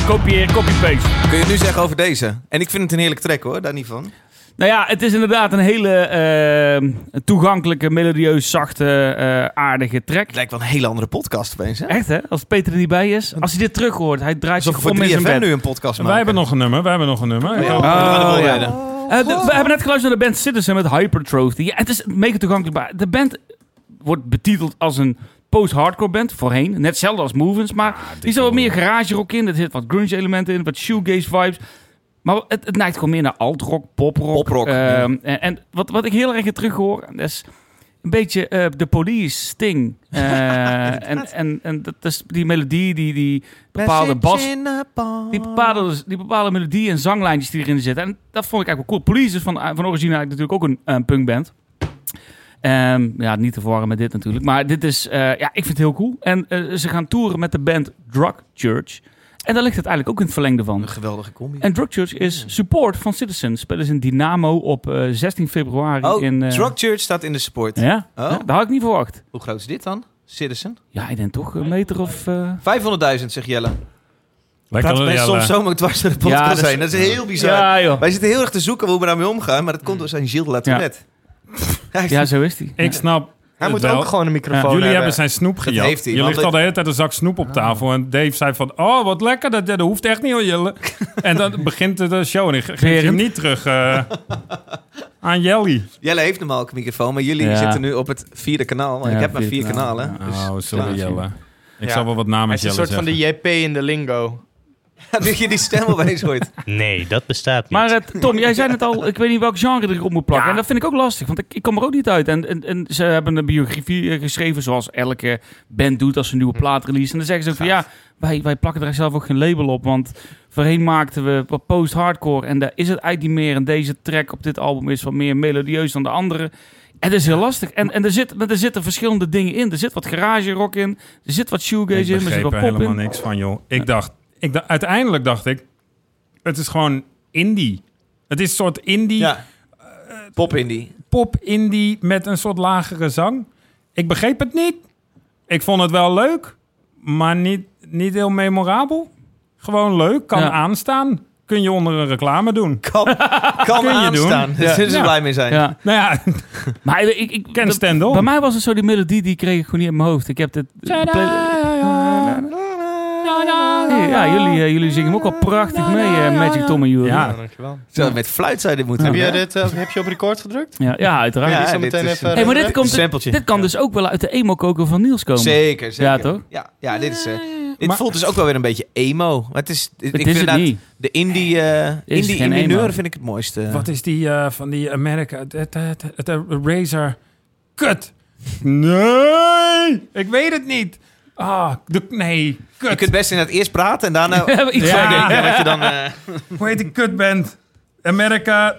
Kopieer, copy-paste. kun je nu zeggen over deze. En ik vind het een heerlijke track hoor, daar niet van. Nou ja, het is inderdaad een hele eh, toegankelijke, melodieus, zachte, eh, aardige track. Het lijkt wel een hele andere podcast opeens. Hè? Echt hè? Als Peter er niet bij is. Als hij dit terug hoort, hij draait Alsof zich we om voor in zijn 3FM bed. nu een podcast maken. Wij hebben nog een nummer, wij hebben nog een nummer. Ja, we Oh, ja. rijden. Eh, de- we hebben net geluisterd naar de band Citizen met Hypertrophy. Ja, het is mega toegankelijk. maar De band wordt betiteld als een post-hardcore band voorheen. Net hetzelfde als Movens, maar die zit wat meer garage rock in. Er zit wat grunge elementen in, wat shoegaze vibes. Maar het, het neigt gewoon meer naar alt-rock, pop-rock. Poprock, Ehm, ja. En, en wat, wat ik heel erg terug hoor, dat is een beetje eh de police, Sting. Eh, en, en, en dat is die melodie, die, die bepaalde bas... Die bepaalde, die bepaalde melodie en zanglijntjes die erin zitten. En dat vond ik eigenlijk wel cool. Police is van, van origine eigenlijk natuurlijk ook een, een punkband. Ehm, ja, niet te verwarren met dit natuurlijk. Maar dit is, eh, ja, ik vind het heel cool. En eh, ze gaan toeren met de band Drug Church. En daar ligt het eigenlijk ook in het verlengde van. Een geweldige combi. En Drug Church is support van Citizens. Spelen ze in Dynamo op eh, 16 februari. Oh, in, eh, Drug Church staat in de support. Ja, Oh. ja, dat had ik niet verwacht. Hoe groot is dit dan? Citizen? Ja, ik denk toch een meter of... eh, 500.000, zegt Jelle. Lekker, dat wij Jelle. soms zomaar dwars door de podcast Ja, dat is- zijn. Dat is heel bizar. Ja, joh. Wij zitten heel erg te zoeken hoe we daarmee omgaan, maar dat komt door zijn Gilles de la Tourette. Hij- Ja, zo is die. Ik snap Hij het moet wel. ook gewoon een microfoon Jullie hebben. hebben zijn snoep gejat. heeft hij, Je ligt het- al de hele tijd een zak snoep op tafel. En Dave zei van, oh, wat lekker. Dat, dat hoeft echt niet hoor, Jelle. en dan begint de show. En ik ge- geef je hem niet terug eh, aan Jelly. Jelle heeft normaal ook een microfoon, maar jullie Ja. zitten nu op het vierde kanaal. Maar Ja, ik heb maar vier kanaal. kanalen. Dus Oh, sorry. Jelle. Ik Ja. zal wel wat Hij namens is een Jelle soort van de JP in de lingo. nu je die stem opeens hoort. Nee, dat bestaat niet. Maar Tom, jij zei het al, ik weet niet welk genre erop moet plakken. Ja. En dat vind ik ook lastig, want ik, ik kom er ook niet uit. En, en, en ze hebben een biografie eh, geschreven, zoals elke band doet als ze een nieuwe plaat release. En dan zeggen ze ook van, ja, wij, wij plakken er zelf ook geen label op. Want voorheen maakten we wat post-hardcore en daar is het eigenlijk niet meer. En deze track op dit album is wat meer melodieus dan de andere. En dat is heel lastig. En, en er, zit, er zitten verschillende dingen in. Er zit wat garage rock in, er zit wat shoegaze in, er zit begreep wat er pop helemaal in. niks van, joh. Ik dacht, ik dacht, uiteindelijk dacht ik, het is gewoon indie. Het is een soort indie, Ja. Pop indie. pop-indie met een soort lagere zang. Ik begreep het niet. Ik vond het wel leuk, maar niet, niet heel memorabel. Gewoon leuk, kan Ja. aanstaan. Kun je onder een reclame doen. Kan, kan Kun je aanstaan. doen. Daar zullen ze blij mee zijn. Ja. Nou ja, Maar ik, ik, Ken stand-on. Bij mij was het zo, die melodie die kreeg ik gewoon niet in mijn hoofd. Ik heb dit... Ja, jullie, eh, jullie zingen hem ook al prachtig mee, eh, Magic Tom en Jury. Ja. Dankjewel. Zo, met fluit zou je dit moeten Heb, doen. je dit, eh, heb je op record gedrukt? ja, ja, uiteraard. Ja, dit meteen is even... een- Hey, maar dit, komt, dit kan dus ook wel uit de emo-koker van Niels komen. Zeker, zeker. Ja, toch? Ja, ja dit is... eh, dit Maar- voelt dus ook wel weer een beetje emo. Maar het is, ik vind het niet. De indie, eh indie geen in mineur vind ik het mooiste. wat is die eh, van die Amerika? Het, Razer. Kut. Nee, ik weet het niet. Ah, de, nee, Je kut. kunt best inderdaad eerst praten en daarna Iets Ja. denken wat je dan... eh Hoe heet die kutband? Amerika.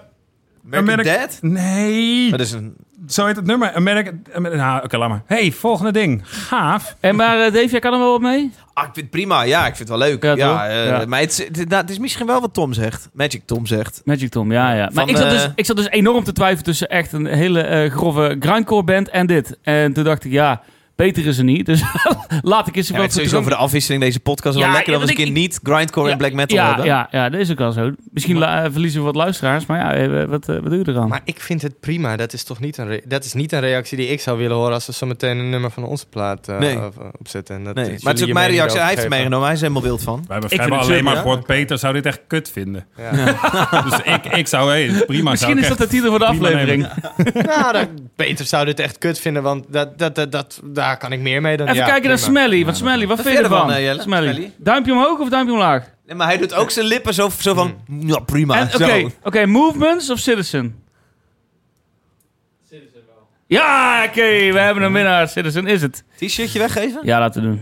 American Dad? Nee. Dat is een... Zo heet het nummer. Amerika. Amer- nou, oké, laat maar. hey, volgende ding. Gaaf. En maar eh, Dave, jij kan er wel wat mee? Ah, ik vind het prima. Ja, ik vind het wel leuk. Ja, Ja, eh, Ja. Maar het, is- het, nou, het is misschien wel wat Tom zegt. Magic Tom zegt. Magic Tom, ja, ja. Maar Van, ik zat, dus, ik zat dus enorm te twijfelen tussen echt een hele eh, grove grindcore band en dit. En toen dacht ik, ja, beter is er niet. Dus laat ik eens Ja, wat het is sowieso voor de afwisseling deze podcast wel Ja, lekker ja, dat we een keer niet grindcore en black metal ja, hebben. Ja, ja, dat is ook wel zo. Misschien eh, verliezen we wat luisteraars, maar ja, eh, wat, eh, wat doe je eraan? Maar ik vind het prima. Dat is toch niet een, re- dat is niet een reactie die ik zou willen horen als we zo meteen een nummer van onze plaat Nee. opzetten. En dat, Nee, maar het is ook mijn reactie. Hij heeft het meegenomen. Hij is helemaal wild van. We hebben alleen maar gehoord. Peter zou dit echt kut vinden. Dus ik, ik zou, hey, prima. Misschien zou is dat de titel voor de aflevering. nou, dat, Peter zou dit echt kut vinden, want dat, dat, dat, dat, daar kan ik meer mee dan Even ja, kijken naar prima. Smelly. Wat Smelly, wat Wat vind je ervan? ervan, eh, Jelle? Smelly. Smelly? Duimpje omhoog of duimpje omlaag? Nee, maar hij doet ook zijn lippen zo, zo van... Ja, prima. Oké, oké, Movements of Citizen? Ja, oké, we hebben een winnaar. Citizen is het. T-shirtje weggeven? Ja, laten we doen.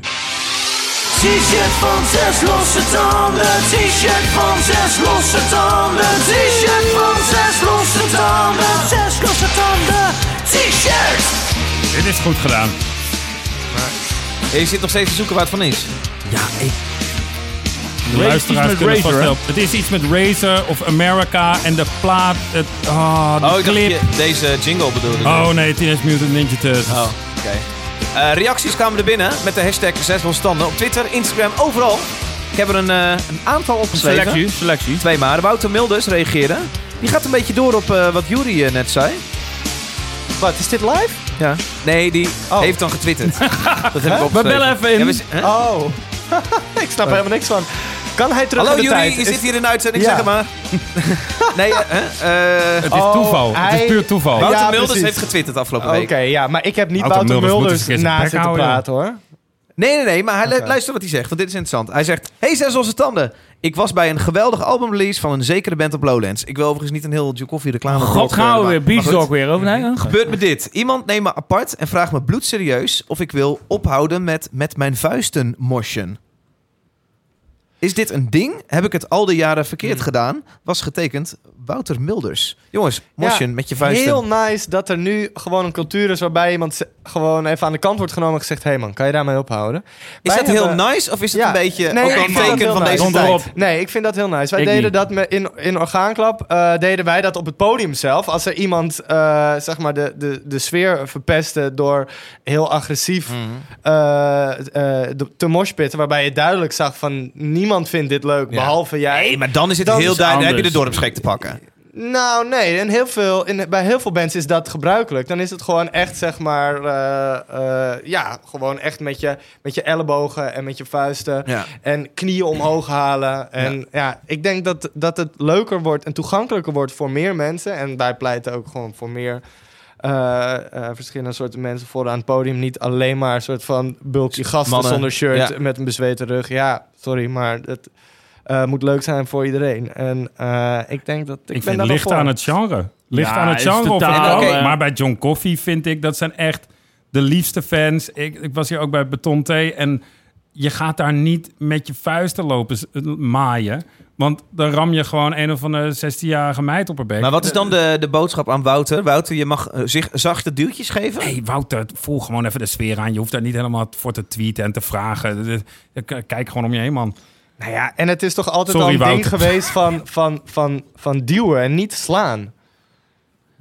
T-shirt van zes losse tanden. T-shirt van zes losse tanden. T-shirt van zes losse tanden. Zes losse tanden. T-shirt. Dit is goed gedaan. En je zit nog steeds te zoeken waar het van is. Ja, ik... De Race luisteraars kunnen vast wel- Het is iets met Razer of America en de plaat... Het, oh, de Oh, ik dacht je deze jingle bedoelde. Oh nee, Teenage Mutant Ninja Turtles. Oh, oké. Eh, reacties kwamen er binnen met de hashtag 6 standen op Twitter, Instagram, overal. Ik heb er een, eh, een aantal opgeschreven. Selectie, selectie. Twee maar. Wouter Milders reageerde. Die gaat een beetje door op eh, wat Jury net zei. Wat, is dit live? Ja. Nee, die Oh. heeft dan getwitterd. dat heb ik We bellen even in. Ja, we? Oh. ik snap er helemaal niks van. Kan hij terug Hallo in de Jury, tijd? je Is- zit hier in de uitzending, Ja. zeg het maar. nee, eh, hè? Eh, Het is Oh, toeval. Het is puur toeval. Wouter Ja, precies. heeft getwitterd afgelopen Oké, week. ja, maar ik heb niet Wouter Wouter, Mulders Mulders bek zitten praten, hoor. Nee, nee, nee, maar hij luister wat hij zegt, want dit is interessant. Hij zegt, hey zes losse tanden. Ik was bij een geweldige albumrelease van een zekere band op Lowlands. Ik wil overigens niet een heel Joe Coffee reclame God, gaan we weer. Beach. Dog weer over. Nee, Gebeurt me dit. Iemand neemt me apart en vraagt me bloedserieus of ik wil ophouden met met mijn vuisten mosjen. Is dit een ding? Heb ik het al die jaren verkeerd Hmm. gedaan? Was getekend Wouter Milders. Jongens, Ja, met je vuisten. Heel nice dat er nu gewoon een cultuur is waarbij iemand gewoon even aan de kant wordt genomen en gezegd: hé hey man, kan je daarmee ophouden? Is Wij dat heel nice of is het Ja. een beetje Nee, ook een teken van nice. deze tijd? Nee, ik vind dat heel nice. Wij Ik deden niet. dat met in, in Orgaanklap. eh, deden wij dat op het podium zelf. Als er iemand eh, zeg maar de, de, de sfeer verpestte door heel agressief Mhm. eh, eh, te moshpitten. Waarbij je duidelijk zag van niemand vindt dit leuk, Ja. behalve jij. Nee, maar dan is het Dan heel is duidelijk. Dan heb je de anders. dorpsgek te pakken. Nou, nee. En heel veel, in, bij heel veel bands is dat gebruikelijk. Dan is het gewoon echt, zeg maar... eh, eh, ja, gewoon echt met je, met je ellebogen en met je vuisten. Ja. En knieën omhoog halen. En ja, ik denk dat, dat het leuker wordt en toegankelijker wordt voor meer mensen. En wij pleiten ook gewoon voor meer... eh, eh, verschillende soorten mensen voor aan het podium. Niet alleen maar een soort van bulky gasten Mannen, zonder shirt ja. met een bezweten rug. Ja, sorry, maar het eh, moet leuk zijn voor iedereen. En eh, ik denk dat ik, Ik, ben vind ligt aan het genre. Ligt Ja, aan het genre of totaal, Maar bij John Coffee vind ik dat zijn echt de liefste fans. Ik, ik was hier ook bij Beton T en je gaat daar niet met je vuisten lopen maaien. Want dan ram je gewoon een of andere 16-jarige meid op haar bek. Maar wat is dan de, de boodschap aan Wouter? Wouter, je mag eh, zich zachte duwtjes geven? Hey Wouter, voel gewoon even de sfeer aan. Je hoeft daar niet helemaal voor te tweeten en te vragen. Kijk gewoon om je heen, man. Nou ja, en het is toch altijd Sorry, al een ding geweest van, van, van, van duwen en niet slaan.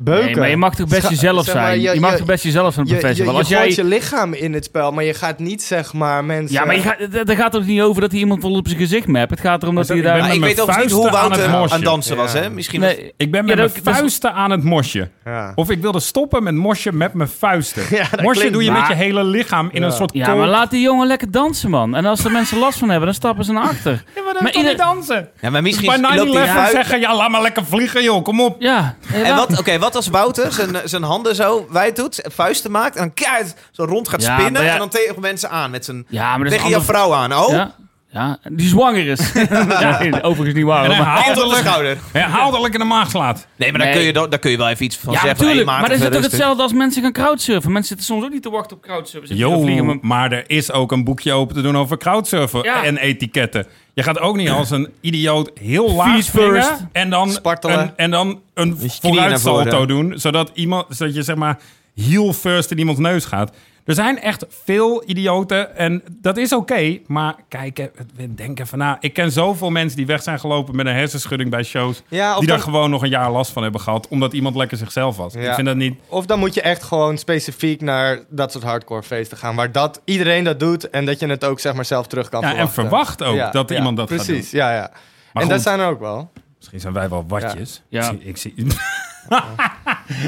Beuken. Nee, maar je mag toch best Scha- jezelf zeg maar, zijn. je- Je, mag je- toch best jezelf zijn op Je, Als jij... je lichaam in het spel, maar je gaat niet zeg maar mensen... Ja, maar je gaat, daar gaat het niet over dat hij iemand vol op zijn gezicht mapt. Het gaat erom dat hij daar... ik weet mijn overigens niet hoe vuisten aan Wouter het aan, mosje. dansen was, Ja. hè? Misschien was- Nee, Ik ben Ja, met dat- mijn vuisten aan het mosje. Ja. Of ik wilde stoppen met mosje met mijn vuisten. Ja, mosje klinkt- doe je met je hele lichaam in Ja. een soort Ja, maar laat die jongen lekker dansen, man. En als er mensen last van hebben, dan stappen ze naar achter. Ja, maar dan Maar ieder- dansen. Ja, maar misschien Bij loopt 9-11 hij vuist- zeggen, ja, laat maar lekker vliegen, joh. Kom op. Ja. En wat, oké, wat als Wouter zijn, zijn handen zo wijd doet, vuisten maakt en dan keihard zo rond gaat Ja, spinnen maar ja- en dan tegen mensen aan met zijn Ja, maar dat is tegen een jouw ander- vrouw aan. Oh, Ja, ja, die zwanger is. ja, overigens niet waar. En hoor, hij maar- hand op de herhaaldelijk, schouder. herhaaldelijk in de maag slaat. Nee, maar dan, Nee. Kun je, dan, dan kun je wel even iets van Ja, zeggen. natuurlijk. Maar dat is Maarten, toch hetzelfde als mensen gaan crowdsurfen. Mensen zitten soms ook niet te wachten op crowdsurfen. Zitten te Jo, vliegen met- maar er is ook een boekje open te doen over crowdsurfen Ja. en etiketten. Je gaat ook niet als een idioot heel laag Feet springen first. en dan Spartelen. een, en dan een vooruitsalto doen, zodat, iemand, zodat je zeg maar heel first in iemands neus gaat. Er zijn echt veel idioten en dat is oké, maar kijk, eh, denk even na. Ik ken zoveel mensen die weg zijn gelopen met een hersenschudding bij shows, Ja, die dan- daar gewoon nog een jaar last van hebben gehad, omdat iemand lekker zichzelf was. Ja. Ik vind dat niet... Of dan moet je echt gewoon specifiek naar dat soort hardcore feesten gaan. Waar dat, iedereen dat doet en dat je het ook zeg maar zelf terug kan Ja, en verwacht ook Ja, dat ja, iemand dat gaat Precies, doen. ja, ja. Maar en dat zijn er ook wel. Misschien zijn wij wel watjes. Ja. Ik zie, ik zie,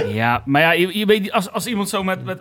Ja, maar ja, je, je weet, als, als iemand zo met, met...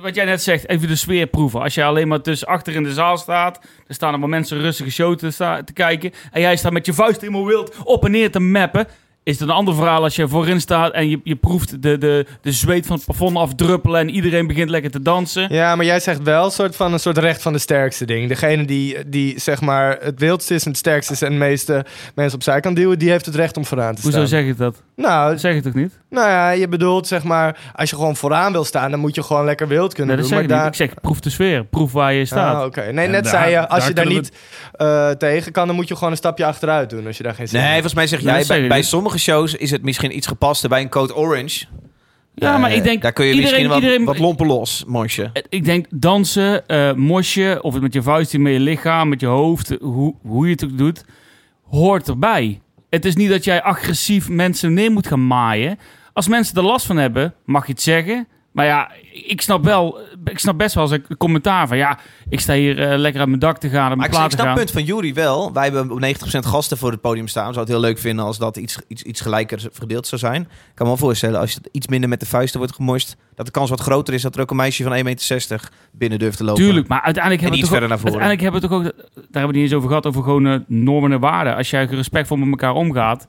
Wat jij net zegt, even de sfeer proeven. Als jij alleen maar tussen achter in de zaal staat... er staan allemaal mensen rustige show te, te kijken... en jij staat met je vuist helemaal wild op en neer te mappen... is het een ander verhaal als je voorin staat en je, je proeft de, de, de zweet van het plafond afdruppelen en iedereen begint lekker te dansen. Ja, maar jij zegt wel een soort van een soort recht van de sterkste ding. Degene die, die zeg maar het wildste is en het sterkste is en de meeste mensen opzij kan duwen, die heeft het recht om vooraan te Hoezo staan. zeg ik dat? Nou, Dat zeg ik toch niet? nou ja, je bedoelt zeg maar, als je gewoon vooraan wil staan, dan moet je gewoon lekker wild kunnen Nee, dat doen. zeg ik maar niet. Ik zeg, proef de sfeer. Proef waar je staat. Ah, oké. Nee, En net daar- zei je, als daar je daar niet eh, tegen kan, dan moet je gewoon een stapje achteruit doen als je daar geen zin Nee, in hebt. volgens mij zeg jij, bij, ik bij niet. Sommige shows is het misschien iets gepaster. Bij een Code Orange. Ja, maar eh, ik denk... Daar kun je iedereen, misschien wat, iedereen, wat lompen los, monsje. Ik denk dansen, eh mosje, of het met je vuist, met je lichaam, met je hoofd, hoe, hoe je het ook doet, hoort erbij. Het is niet dat jij agressief mensen neer moet gaan maaien. Als mensen er last van hebben, mag je het zeggen. Maar ja, ik snap wel, ik snap best wel als ik een commentaar van ja, ik sta hier eh, lekker uit mijn dak te gaan, Maar ik, ik snap het punt van Jury wel. Wij hebben op 90% gasten voor het podium staan. Zouden het heel leuk vinden als dat iets, iets, iets gelijker verdeeld zou zijn. Ik kan me wel voorstellen, als je iets minder met de vuisten wordt gemorst... dat de kans wat groter is dat er ook een meisje van 1,60 meter binnen durft te lopen. Tuurlijk, maar uiteindelijk En hebben we toch verder ook, naar voren. uiteindelijk hebben we het toch ook, daar hebben we het niet eens over gehad, over gewoon eh, normen en waarden. Als jij respectvol met elkaar omgaat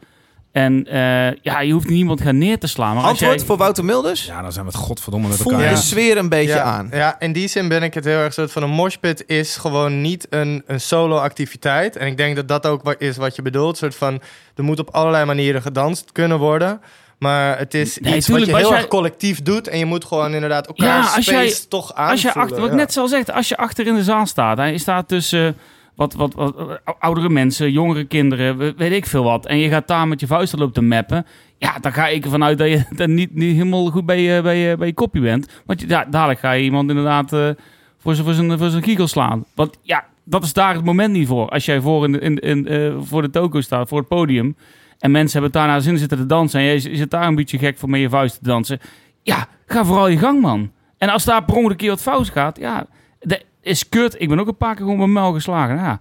en eh, ja, je hoeft niemand gaan neer te slaan. Maar als Antwoord jij, voor Wouter Milders? Ja, dan zijn we het godverdomme met Voel elkaar. de sfeer een beetje ja, aan. Ja, in die zin ben ik het heel erg soort van een moshpit is gewoon niet een, een solo activiteit. En ik denk dat dat ook is wat je bedoelt. soort van, er moet op allerlei manieren gedanst kunnen worden. Maar het is Nee, iets tuurlijk, wat je als heel jij- erg collectief doet. En je moet gewoon inderdaad elkaar Ja, als space jij- toch aanvoelen. Als je achter, wat ik net al zegt, als je achter in de zaal staat en je staat tussen wat, wat, wat eh, oudere mensen, jongere kinderen, we- weet ik veel wat, en je gaat daar met je vuisten lopen te mappen, ja, dan ga ik ervan uit dat je dan niet, niet helemaal goed bij je, bij, je, bij je kopje bent. Want dadelijk ga je iemand inderdaad eh, voor zijn voor zijn- voor zijn giegel slaan. Want ja, dat is daar het moment niet voor. Als jij voor, in, de- in, eh, voor de toko staat, voor het podium, en mensen hebben daar naar zin zitten te dansen, en jij zit daar een beetje gek voor met je vuisten te dansen, ja, ga vooral je gang, man. En als daar per ongeluk keer wat fout gaat, ja, dat is kut. Ik ben ook een paar keer gewoon met mel geslagen. Ja,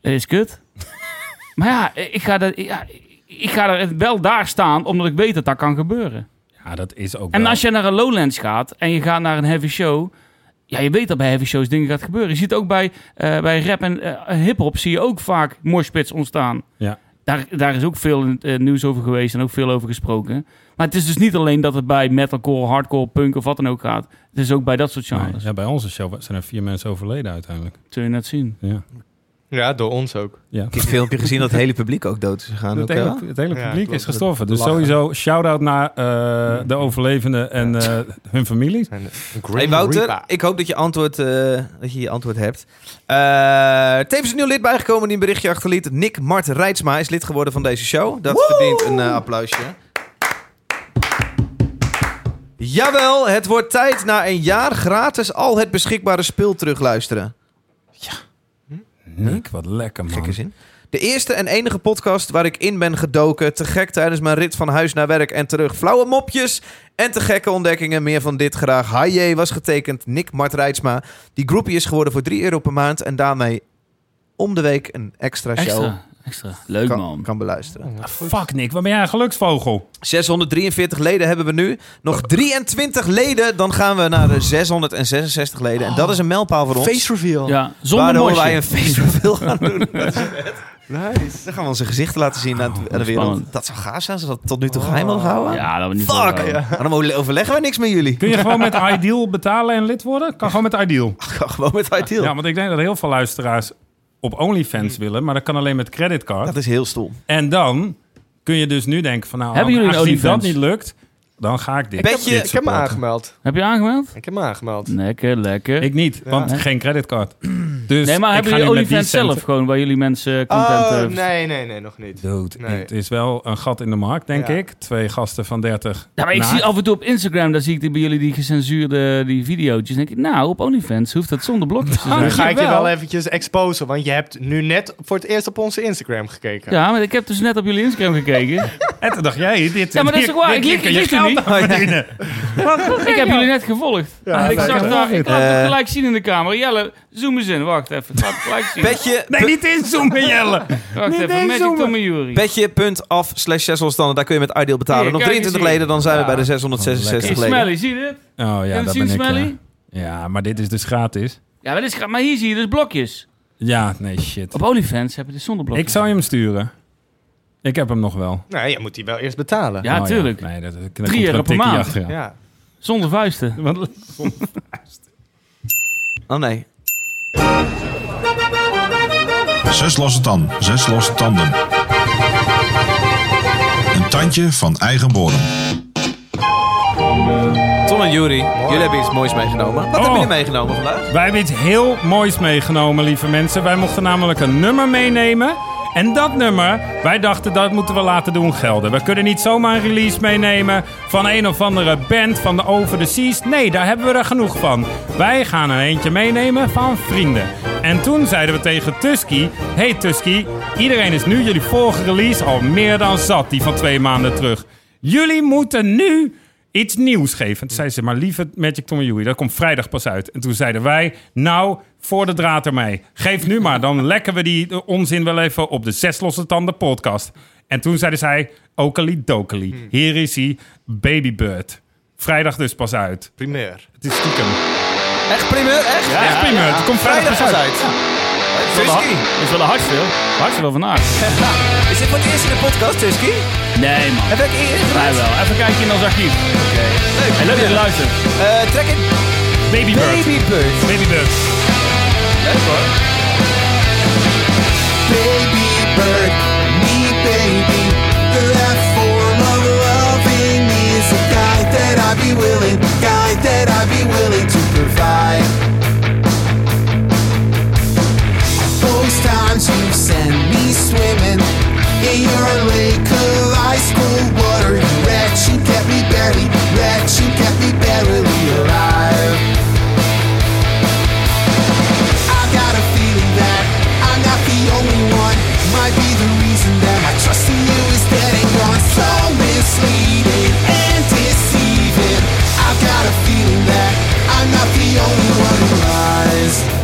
dat is kut. maar ja, ik ga, dat, ja, ik ga er wel daar staan, omdat ik weet dat dat kan gebeuren. Ja, dat is ook En wel- als je naar een Lowlands gaat en je gaat naar een heavy show... Ja, je weet dat bij heavy shows dingen gaat gebeuren. Je ziet ook bij, eh, bij rap en eh, hip-hop zie je ook vaak moshpits ontstaan. Ja. Daar, daar is ook veel eh, nieuws over geweest en ook veel over gesproken. Maar het is dus niet alleen dat het bij metalcore, hardcore, punk of wat dan ook gaat. Het is ook bij dat soort Nee, genres. ja, bij onze show zijn er vier mensen overleden uiteindelijk. Zul je net zien. Ja. Ja, door ons ook. Ja. Ik heb een filmpje gezien dat het hele publiek ook dood is gegaan. Het ook, hele, het hele Ja, publiek is gestorven. Dus Lachen. sowieso shout-out naar eh, de overlevenden en eh, hun families. Eh, Hey Wouter, Reaper. ik hoop dat je, antwoord, eh, dat je je antwoord hebt. Eh tevens een nieuw lid bijgekomen die een berichtje achterliet. Nick Mart Rijtsma is lid geworden van deze show. Dat verdient een applausje. Jawel, het wordt tijd na een jaar gratis al het beschikbare spul terugluisteren. Nick, wat lekker man. Gekke zin. De eerste en enige podcast waar ik in ben gedoken. Te gek tijdens mijn rit van huis naar werk en terug. Flauwe mopjes en te gekke ontdekkingen. Meer van dit graag. Hi was getekend Nick Mart Rijtsma. Die groepie is geworden voor 3 euro per maand. En daarmee om de week een extra show Extra, extra. Leuk kan, man. kan beluisteren. Ah, fuck Nick, wat ben jij een geluksvogel? 643 leden hebben we nu. Nog 23 leden, dan gaan we naar de 666 leden. En dat is een mijlpaal voor ons. Face reveal. Ja, zonder Waardoor wij een face reveal gaan doen. Nice. Dan gaan we onze gezichten laten zien aan, de wereld. spannend. Dat zou gaaf zijn als we dat tot nu toe geheim hadden gehouden. Ja, dat we niet Fuck! dan overleggen we niks met jullie. Kun je gewoon met Ideal betalen en lid worden? Kan gewoon met Ideal. Gewoon met Ideal. Ja, want ik denk dat heel veel luisteraars op OnlyFans willen, maar dat kan alleen met creditcard. Dat is heel stom. En dan kun je dus nu denken van nou, Hebben jullie een aangezien dat OnlyFans? niet lukt, dan ga ik dit. Petje- dit Ik heb me aangemeld. Heb je aangemeld? Ik heb me aangemeld. Lekker, lekker. Ik niet, want Ja. geen creditcard. Dus nee, maar ik hebben jullie OnlyFans zelf gewoon, waar jullie mensen content... Oh, nee, nee, nee, nog niet. Dude, Nee. het is wel een gat in de markt, denk Ja. ik. Twee gasten van 30. Ja, maar ik zie af en toe op Instagram, daar zie ik die- bij jullie die gecensuurde die video's. denk ik, nou, op OnlyFans hoeft dat zonder blokjes te Nu zijn. ga ik je wel eventjes exposen, want je hebt nu net voor het eerst op onze Instagram gekeken. Ja, maar ik heb dus net op jullie Instagram gekeken. En toen dacht jij, dit, Ja, maar dat is toch waar? Ik ik niet. verdienen. ik heb jullie net gevolgd. Ja, en ik fijn. zag daar, ik laat Eh. het gelijk zien in de camera. Jelle, zoom eens in. Wacht even. Ik laat het gelijk zien. Petje, Nee, niet inzoomen, Jelle. Wacht niet even. Magic inzoomen. Tom en Jury. petje.af slash 600 Daar kun je met Ideal betalen. Hier, Nog kijk 23 eens hier. leden, dan zijn we bij de Oh, 666 Hier, leden. Smelly, zie je dit? Oh ja, dat ben ik. Smelly? Ja. ja, maar dit is dus gratis. Ja, maar, dit is, maar hier zie je dus blokjes. Ja, nee, shit. Op OnlyFans heb je dus zonder blokjes. Ik zou je hem sturen. Ik heb hem nog wel. Nee, je moet die wel eerst betalen. Ja, Oh tuurlijk. Nee, dat, dat, dat Drie euro een per maand. achteraan. Ja. Zonder vuisten. Want- Oh nee. Zes losse tanden, zes losse tanden. Een tandje van eigen bodem. Tom en Jury, jullie hebben iets moois meegenomen. Wat hebben jullie meegenomen vandaag? Wij hebben iets heel moois meegenomen, lieve mensen. Wij mochten namelijk een nummer meenemen. En dat nummer, wij dachten dat moeten we laten doen gelden. We kunnen niet zomaar een release meenemen van een of andere band van de Over the Seas. Nee, daar hebben we er genoeg van. Wij gaan er eentje meenemen van vrienden. En toen zeiden we tegen Tusky... Hey Tusky, iedereen is nu jullie vorige release al meer dan zat, die van twee maanden terug. Jullie moeten nu iets nieuws geven. Toen zei ze, maar lieve Magic Tom en Joey, dat komt vrijdag pas uit. En toen zeiden wij, nou, voor de draad ermee. Geef nu maar, dan lekken we die onzin wel even op de Zes Losse Tanden podcast. En toen zeiden zij, okali dokali. Hier is hij, Babybird. Vrijdag dus pas uit. Primeur. Het is stiekem. Echt primeur? Echt? Ja, echt primeur. Het komt vrijdag, Vrijdag pas pas uit. Tusky. is wel de hardste. Hardste wel vandaag. Is dit voor het eerst in de podcast, Tusky? Nee, man. Heb ik eerder Wij wel. Even kijken in ons archief. Leuk. En leuk dat je luistert. Eh, trek in. Babybird. Babybird. Babybird. Leuk hoor. Baby bird, me baby. That form of loving is a guide that I'd be willing, guide that I'd be willing to provide. Times you send me swimming in your lake of ice cold water, you wrecked, you kept me barely, wrecked, you kept me barely alive. I got a feeling that I'm not the only one. Might be the reason that my trust in you is dead and gone. So misleading and deceiving. I've got a feeling that I'm not the only one who lies.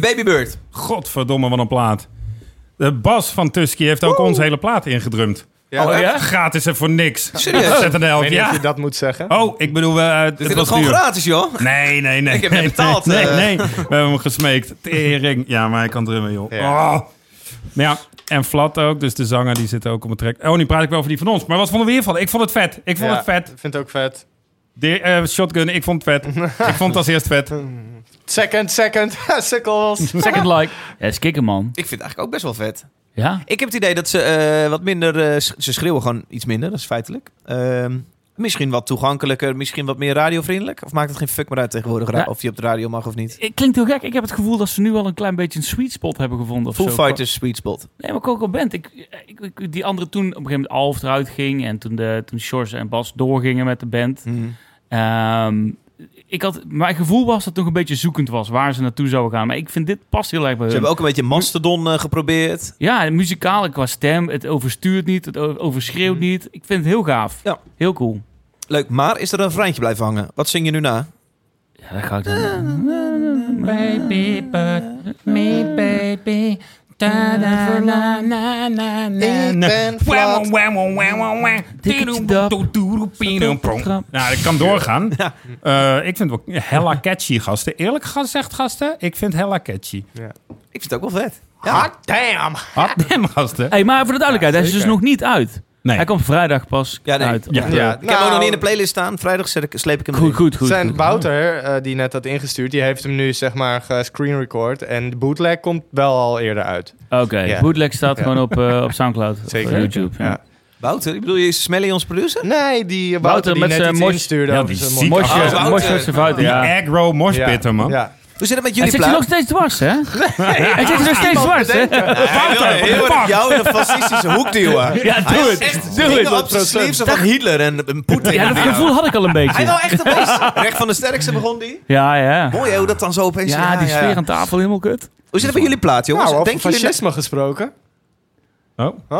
Tusky, Babybird. Godverdomme, wat een plaat. De bas van Tusky heeft ook onze hele plaat ingedrumd. Ja, Oh, ja? Gratis en voor niks. Serieus? Ik of je dat moet zeggen. Oh, ik bedoel, eh het Dit is was gewoon duur. gratis, joh. Nee, nee, nee. Ik heb nee, net betaald, Nee, eh. nee, we hebben hem gesmeekt. Tering. Ja, maar hij kan drummen, joh. Ja. Oh. Maar ja, en Flat ook. Dus de zanger die zit ook op een track. Oh, nu praat ik wel over die van ons. Maar wat vonden we hiervan? Ik vond het vet. Ik vond Ja, het vet. Ik vind het ook vet. De, eh, shotgun, ik vond het vet. ik vond het als eerst vet. Second, second, sukkels. Second like. Ja, is kicken, man. Ik vind het eigenlijk ook best wel vet. Ja? Ik heb het idee dat ze eh, wat minder... eh, ze schreeuwen gewoon iets minder, dat is feitelijk. Ehm, misschien wat toegankelijker, misschien wat meer radiovriendelijk. Of maakt het geen fuck meer uit tegenwoordig Ja. of je op de radio mag of niet? Het klinkt heel gek. Ik heb het gevoel dat ze nu al een klein beetje een sweet spot hebben gevonden. Of zo. Fighters Sweet Spot. Nee, maar Coco Band. Ik, ik, ik- die andere toen op een gegeven moment Alf eruit ging. En toen, de, toen Shores en Bas doorgingen met de band. Ehm, ik had, mijn gevoel was dat het nog een beetje zoekend was waar ze naartoe zouden gaan. Maar ik vind dit past heel erg bij Ze hun. hebben ook een beetje Mastodon eh, geprobeerd. Ja, en muzikaal qua stem. Het overstuurt niet. Het overschreeuwt niet. Ik vind het heel gaaf. Ja. Heel cool. Leuk, maar is er een vriendje blijven hangen? Wat zing je nu na? Ja, dat ga ik dan... baby, but me baby. Da, na, na, na, na, na, Ik ben flat. Nou, ik kan doorgaan. Eh, ik vind het wel hella catchy, gasten. Eerlijk gezegd, gasten, ik vind hella catchy. Ik vind het ook wel vet. Hot damn! Hot damn, gasten. Hey, maar voor de duidelijkheid, hij is dus nog niet uit. Nee. Hij komt vrijdag pas Ja, nee. uit. Ja. Ik heb hem ook nog niet in de nou, playlist staan. Vrijdag zet ik, sleep ik hem Goed, erin. goed, goed. Zijn goed. Wouter, eh, die net had ingestuurd, die heeft hem nu zeg maar gescreen record. En de bootleg komt wel al eerder uit. Oké. Bootleg staat Ja. gewoon op, eh, op Soundcloud. Zeker. Of YouTube. Ja. Ja. Wouter, ik bedoel je Smelly ons producer? Nee, die Wouter, Wouter die met net zijn mos- Ja, die ziek-. Mosje, Oh, Wouter. Mosje fout, Die ja. aggro moshpitten, man. Ja. Hoe zit het met Hij jullie zit hier nog plaat? steeds dwars, hè? Hij zit hier nog steeds dwars, hè? Hij wil heel erg jou in een fascistische hoek duwen. Ja, doe Hij het. echt Doe het. op zijn sleeves van Hitler en en Poetin. Ja, dat gevoel had ik al een Hij beetje. wil echt opeens... Recht van de sterkste begon die. Ja, ja. Mooi hè, hoe dat dan zo opeens... Ja, die sfeer aan tafel, helemaal kut. Hoe zit het met jullie plaat, jongens? Nou, over Denken jullie... fascisme gesproken. Oh. Huh?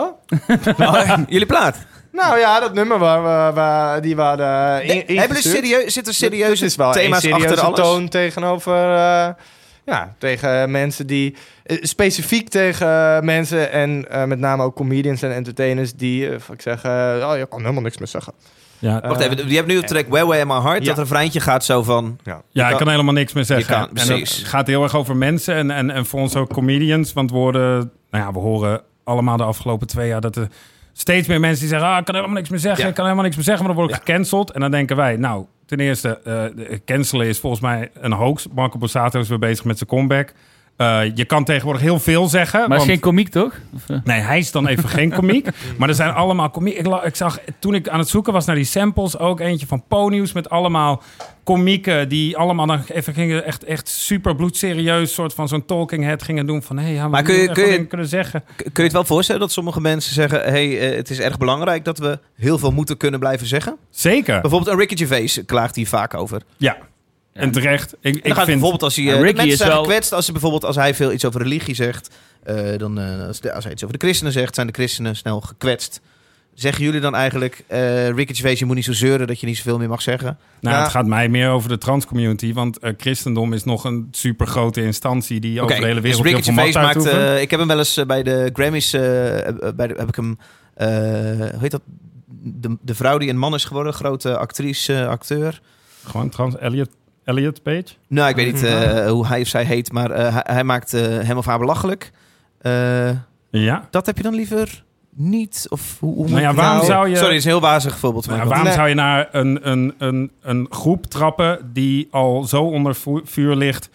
Oh, jullie plaat? Nou ja, dat nummer waar we, waar, die we hadden in, Hebben jullie serieus, zitten serieuze Het is wel thema's een serieuze achter alles? toon tegenover... eh, ja, tegen mensen die... eh, specifiek tegen mensen en eh, met name ook comedians en entertainers die eh, ik zeg, eh, oh, je kan helemaal niks meer zeggen. Ja, Wacht even, je hebt nu de track Where Where in My Heart. Ja. Dat refreintje gaat zo van... Ja, ik kan- kan helemaal niks meer zeggen. Je kan- en het precies. gaat heel erg over mensen en, en, en voor ons ook comedians. Want we horen, nou ja, we horen allemaal de afgelopen twee jaar dat er steeds meer mensen die zeggen... Ah, ik kan helemaal niks meer zeggen, Ja. ik kan helemaal niks meer zeggen, maar dan word ik gecanceld. En dan denken wij, nou, ten eerste, eh, cancelen is volgens mij een hoax. Marco Borsato is weer bezig met zijn comeback. Eh, je kan tegenwoordig heel veel zeggen. Maar is geen komiek, toch? Of, eh? Nee, hij is dan even geen komiek. Maar er zijn allemaal komiek. Ik, ik zag toen ik aan het zoeken was naar die samples ook eentje van Po-nieuws met allemaal komieken die allemaal dan even gingen echt, echt super bloedserieus soort van zo'n talking head gingen doen van hé, ja, maar, kun je- kun je- kunnen zeggen. Kun je het wel voorstellen dat sommige mensen zeggen... hey, eh, het is erg belangrijk dat we heel veel moeten kunnen blijven zeggen? Zeker. Bijvoorbeeld een Ricky Gervais klaagt hier vaak over. Ja. En terecht. Ik, ik vind bijvoorbeeld als hij... De Ricky mensen is zijn wel- gekwetst als, bijvoorbeeld, als hij veel iets over religie zegt. eh, dan, eh, als, de- als hij iets over de christenen zegt, zijn de christenen snel gekwetst. Zeggen jullie dan eigenlijk... Ricky Gervais, je moet niet zo zeuren dat je niet zoveel meer mag zeggen? Nou, Ja. het gaat mij meer over de transcommunity, want christendom is nog een super grote instantie die over de hele dus wereld Ricky heel veel macht Gervais maakt... ik heb hem wel eens bij de Grammys... bij de, heb ik hem... hoe heet dat? De, de vrouw die een man is geworden, grote actrice, acteur. Gewoon trans Elliot, Elliot Page. Nou, ik weet niet eh, hoe hij of zij heet, maar eh, hij, hij maakt eh, hem of haar belachelijk. Ja. dat heb je dan liever niet? Of hoe, hoe Nou ja, waarom Nou, zou je... Sorry, is een heel wazig voorbeeld. van Nou, waarom Nee. zou je naar een, een, een, een groep trappen die al zo onder vu- vuur ligt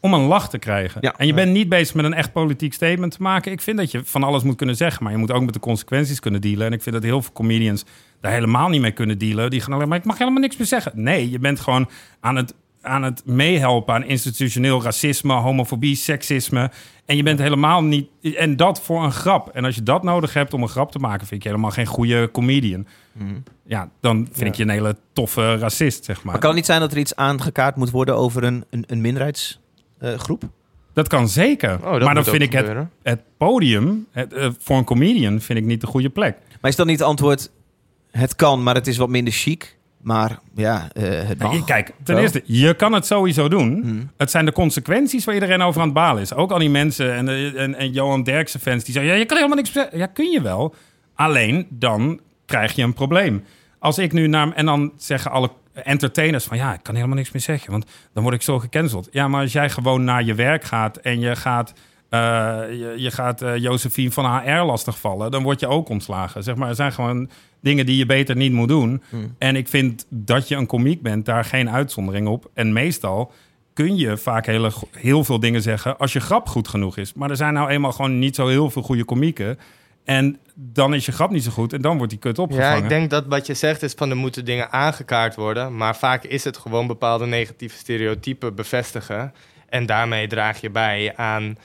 om een lach te krijgen? Ja. En je bent niet bezig met een echt politiek statement te maken. Ik vind dat je van alles moet kunnen zeggen, maar je moet ook met de consequenties kunnen dealen. En ik vind dat heel veel comedians daar helemaal niet mee kunnen dealen. Die gaan alleen maar, ik mag helemaal niks meer zeggen. Nee, je bent gewoon aan het, aan het meehelpen aan institutioneel racisme, homofobie, seksisme. En je bent helemaal niet... En dat voor een grap. En als je dat nodig hebt om een grap te maken, vind ik je helemaal geen goede comedian. Ja, dan vind ik je een hele toffe racist, zeg maar. Maar kan het niet zijn dat er iets aangekaart moet worden over een, een, een minderheidsgroep? Dat kan zeker. Oh, dat maar dan vind ik het, het podium het, eh, voor een comedian vind ik niet de goede plek. maar is dan niet het antwoord... Het kan, maar het is wat minder chic. Maar ja, eh, het mag. Kijk, ten eerste, je kan het sowieso doen. Hmm. Het zijn de consequenties waar iedereen over aan het balen is. Ook al die mensen en, eh, en, en Johan Derksen fans die zeggen... Ja, je kan helemaal niks zeggen. Ja, kun je wel. Alleen, dan krijg je een probleem. Als ik nu naar... En dan zeggen alle entertainers van... Ja, ik kan helemaal niks meer zeggen, want dan word ik zo gecanceld. Ja, maar als jij gewoon naar je werk gaat en je gaat... eh, je, je gaat eh, Josephine van HR lastigvallen, dan word je ook ontslagen. Zeg maar, er zijn gewoon dingen die je beter niet moet doen. En ik vind dat je een komiek bent, daar geen uitzondering op. En meestal kun je vaak hele, heel veel dingen zeggen als je grap goed genoeg is. Maar er zijn nou eenmaal gewoon niet zo heel veel goede komieken. En dan is je grap niet zo goed en dan wordt die kut opgevangen. Ja, ik denk dat wat je zegt is van er moeten dingen aangekaart worden. Maar vaak is het gewoon bepaalde negatieve stereotypen bevestigen. En daarmee draag je bij aan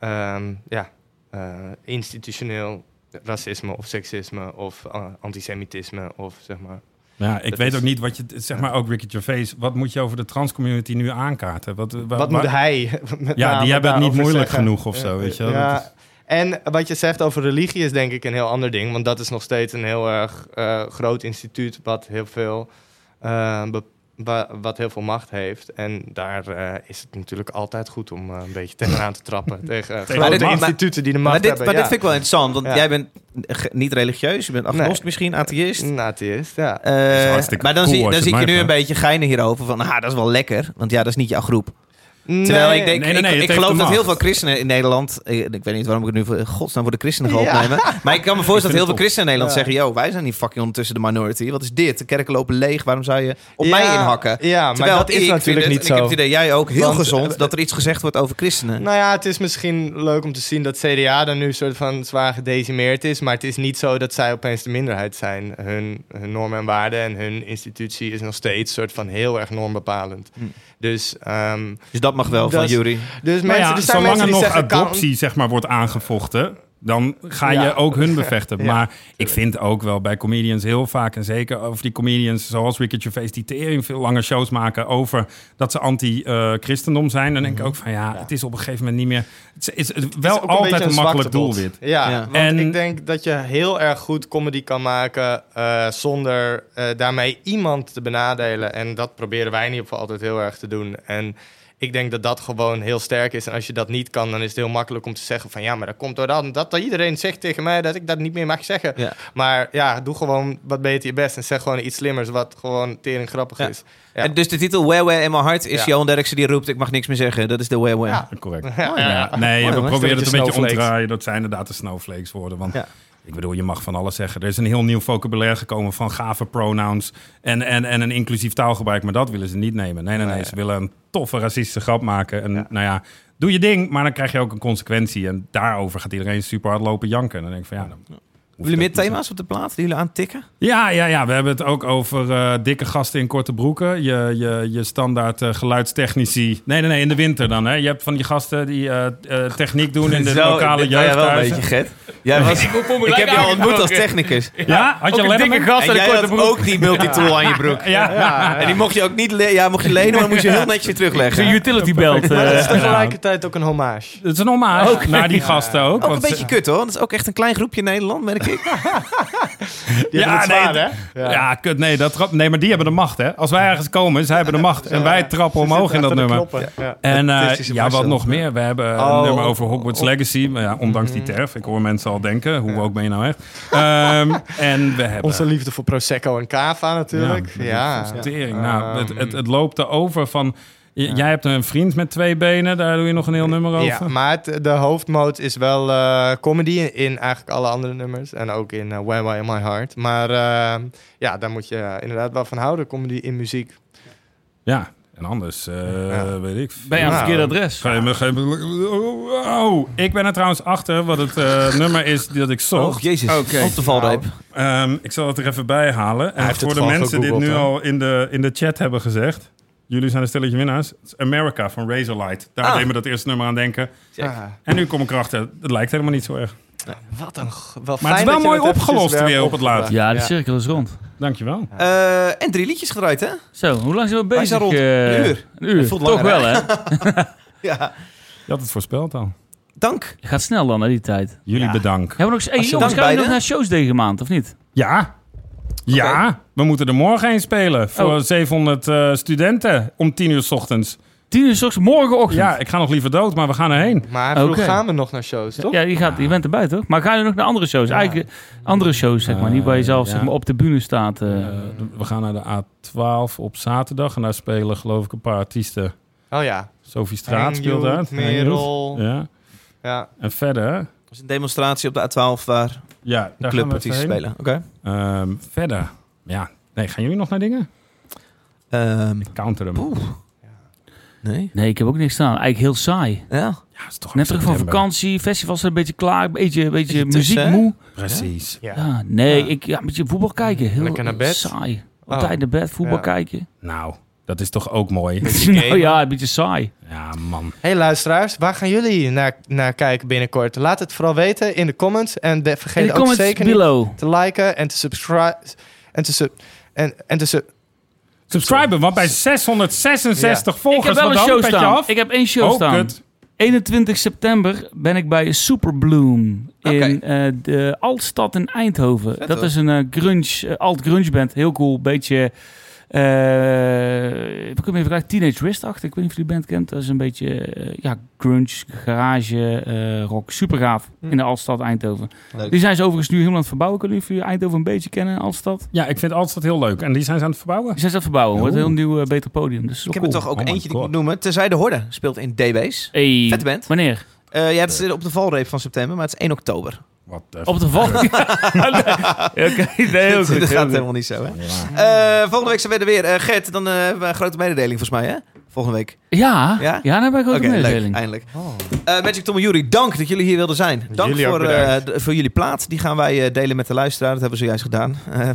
ehm, ja, eh, institutioneel racisme of seksisme of eh, antisemitisme of zeg maar. Ja, ik Dat weet is- ook niet wat je, zeg maar ook Ricky Gervais, wat moet je over de transcommunity nu aankaarten? Wat, wa- Wat wa- moet hij met Ja, die hebben het niet moeilijk zeggen? genoeg of zo, weet je wel. Ja, is- En wat je zegt over religie is denk ik een heel ander ding. Want dat is nog steeds een heel erg eh, groot instituut... wat heel veel be- wa- wat heel veel macht heeft. En daar eh, is het natuurlijk altijd goed om eh, een beetje tegenaan te trappen. tegen uh, grote dit- maar- instituten die de macht Maar, dit, hebben. maar ja. dit vind ik wel interessant, want Ja. jij bent niet religieus, je bent agnost Nee. misschien, atheïst. Een atheïst, ja. Eh, maar dan cool zie, dan je zie ik je nu een beetje geinen hierover van, ah, dat is wel lekker, want ja, dat is niet jouw groep. Nee, Terwijl ik denk, Nee, nee, nee, ik, geloof dat heel veel christenen in Nederland, eh, ik weet niet waarom ik het nu voor godsnaam voor de christenen ga Ja. opnemen, maar ik kan me voorstellen dat heel veel christenen in Nederland Ja. zeggen, yo, wij zijn niet fucking ondertussen de minority, wat is dit? De kerken lopen leeg, waarom zou je op mij inhakken? Ja, maar Terwijl dat is natuurlijk het, niet zo. Ik heb het idee, jij ook, heel Want, gezond, eh, dat er iets gezegd wordt over christenen. Nou ja, het is misschien leuk om te zien dat CDA dan nu soort van zwaar gedecimeerd is. Maar het is niet zo dat zij opeens de minderheid zijn. Hun, hun normen en waarden en hun institutie is nog steeds soort van heel erg normbepalend. Hm. Dus, ehm, Dus dat mag wel van is- Jury. dus Nou mensen, ja, er zijn zolang mensen er die nog zeggen... kan- adoptie zeg maar, wordt aangevochten, dan ga je Ja. ook hun bevechten. Ja. Maar ik vind ook wel bij comedians heel vaak, en zeker over die comedians zoals Ricky Gervais, die tering veel langer shows maken over dat ze anti-christendom zijn. Dan denk ik ook van ja, het is op een gegeven moment niet meer... Het is, het is wel altijd een, makkelijk doelwit. Ja, Ja. want En- ik denk dat je heel erg goed comedy kan maken eh, zonder eh, daarmee iemand te benadelen. En dat proberen wij in ieder geval altijd heel erg te doen. En ik denk dat dat gewoon heel sterk is. En als je dat niet kan, dan is het heel makkelijk om te zeggen van... ja, maar dat komt door dat, dat iedereen zegt tegen mij dat ik dat niet meer mag zeggen. Ja. Maar ja, doe gewoon wat beter je best. En zeg gewoon iets slimmers wat gewoon tering grappig Ja. is. Ja. En dus de titel Where Where in My Heart is Ja. Johan Derksen die roept, ik mag niks meer zeggen. Dat is de Where Where. Ja. Correct. Ja. Ja, nee, we proberen het een Beetje om te draaien. Dat zijn inderdaad de snowflakes worden. Want Ja. Ik bedoel, je mag van alles zeggen. Er is een heel nieuw vocabulaire gekomen van gave pronouns en, en, en een inclusief taalgebruik. Maar dat willen ze niet nemen. Nee, nee, nee. Ze willen een toffe racistische grap maken. En nou ja, doe je ding, maar dan krijg je ook een consequentie. En daarover gaat iedereen super hard lopen janken. En dan denk ik van ja, dan Hebben jullie meer thema's op de plaat die jullie aantikken? ja, ja, ja, we hebben het ook over eh, dikke gasten in korte broeken. Je, je, je standaard eh, geluidstechnici. Nee, nee, nee, in de winter dan. Hè. Je hebt van die gasten die eh, eh, techniek doen in de lokale jeugdhuizen. Gert. Jij was, ik heb je al ontmoet als technicus. Ja, had je een dikke Letterman? gast En en een jij korte had broek. ook die multitool aan je broek. Ja, En die mocht je ook niet, le- ja, mocht je lenen, maar dan moest je heel netjes weer terugleggen. Zo'n utility belt. Maar dat is tegelijkertijd ook een hommage. het is een hommage naar die gasten ook. Ook een beetje kut hoor. Dat is ook echt een klein groepje in Nederland, merk ik. Die Ja, het nee, zwaar, hè? Ja. kut, nee, dat trap, nee, maar die hebben de macht, hè. Als wij ergens komen, zij hebben de macht. En wij trappen omhoog in dat nummer. Ja. En eh, ja, wat nog meer? We hebben een Oh, nummer over Hogwarts oh. Legacy. Maar ja, ondanks die terf. Ik hoor mensen al denken, hoe ook ben je nou echt? Ehm, en we hebben... Onze liefde voor Prosecco en Cava natuurlijk. Ja, Ja. Nou, het, Ehm, het, het loopt erover van... j- Jij hebt een vriend met twee benen, daar doe je nog een heel nummer over. Ja, maar het, de hoofdmoot is wel eh, comedy in eigenlijk alle andere nummers. En ook in uh, Where Why in My Heart. Maar eh, ja, daar moet je inderdaad wel van houden, comedy in muziek. Ja, en anders eh, Ja. weet ik. Ben je aan het Nou, verkeerde adres? Ga je me, ga je me- oh, ik ben er trouwens achter wat het eh, nummer is dat ik zocht. Oh, jezus. Op de valreep. Ehm, ik zal het er even bij halen. En heeft voor het de mensen die het nu al in de, in de chat hebben gezegd. Jullie zijn een stelletje winnaars. America van Razorlight. Daar Ah. deed me dat eerste nummer aan denken. Ah, En nu kom ik erachter, het lijkt helemaal niet zo erg. wat een... Wel Maar het is wel mooi eventjes opgelost weer op het opgebracht. laatst. Ja, de cirkel is rond. Dankjewel. Eh, en drie liedjes gedraaid, hè? Zo, hoe lang zijn we bezig? zijn rond eh? een uur. Een uur, Het voelt toch wel hè? Ja. Je had het voorspeld al. Dank. Je gaat snel dan, hè, die tijd. Jullie Ja. bedankt. Hebben we nog... Hey, jongens, gaan we nog naar shows deze maand, of niet? Ja. Ja, we moeten er morgen heen spelen. Voor Oh. 700 eh, studenten om 10 uur s ochtends. Tien uur 's ochtends, morgenochtend. Ja, ik ga nog liever dood, maar we gaan erheen. Maar vroeg Oké. gaan we nog naar shows, toch? Ja, je, gaat, je bent erbij, toch? Maar ga je nog naar andere shows? Ja. Eigenlijk andere shows, zeg maar. Niet waar je zelf ja. zeg maar, op de bühne staat. eh. Eh, we gaan naar de A12 op zaterdag. En daar spelen geloof ik een paar artiesten. Oh ja. Sophie Straat speelt. Joet, Merel. Ja. Ja. En verder... Dat is een demonstratie op de A12 waar Ja, daar gaan we heen. spelen. Oké. Ehm, verder. Ja. Nee, gaan jullie nog naar dingen? Ehm, Counter hem. Oeh. nee. Nee, ik heb ook niks staan. Eigenlijk heel saai. Ja. Ja, is toch Net terug van vakantie, festivals zijn een beetje klaar, een beetje, een beetje, tussen, muziekmoe. Precies. Ja. Ja, nee, Ja. ik ja, een beetje voetbal kijken. Heel Lekker naar bed. saai. Altijd naar bed, voetbal Ja. kijken. Nou, dat is toch ook mooi? nou ja, een beetje saai. Ja, man. Hey luisteraars, waar gaan jullie naar, naar kijken binnenkort? Laat het vooral weten in de comments. En de, vergeet de ook comments zeker below. niet te liken en te subscribe. En te sub... En, en te sub... Subscriben, want bij 666 Ik volgers... heb wel een dan? show staan. af? Ik heb één show oh, staan. kut. 21 september ben ik bij Super Bloom in eh, de Altstad in Eindhoven. Vet, dat hoor. is een eh, grunge, eh, alt grunge band. Heel cool. Beetje eh, mee vergelijken. Teenage Wrist-achtig. Ik weet niet of je die band kent. Dat is een beetje eh, ja, grunge, garage, eh, rock. Super gaaf. Hm. In de Altstad Eindhoven. Leuk. Die zijn ze overigens nu helemaal aan het verbouwen. Kunnen jullie Eindhoven een beetje kennen, Altstad? Ja, ik vind altijd heel leuk. En die zijn ze aan het verbouwen? Die zijn ze aan het verbouwen. Wordt een heel nieuw, eh, beter podium. Dus Ik heb er toch ook Oh eentje die ik moet noemen. Terzijde Horde speelt in D-Base. Hey, Vette band. Wanneer? Eh, ja, het is op de valreep van september, maar het is 1 oktober. Wat de Op de Oké, nee, heel goed. dat gaat helemaal niet zo, hè? Ja. Eh, volgende week zijn we er weer. Eh, Gert, dan eh, hebben we een grote mededeling volgens mij, hè? Volgende week. Ja, Ja? ja? dan heb ik ook een leuk. mededeling. Eindelijk. Eh, Magic Tom en Jury, dank dat jullie hier wilden zijn. Dank Jullie voor, eh, voor jullie plaat. Die gaan wij eh, delen met de luisteraar. Dat hebben we zojuist gedaan. Eh,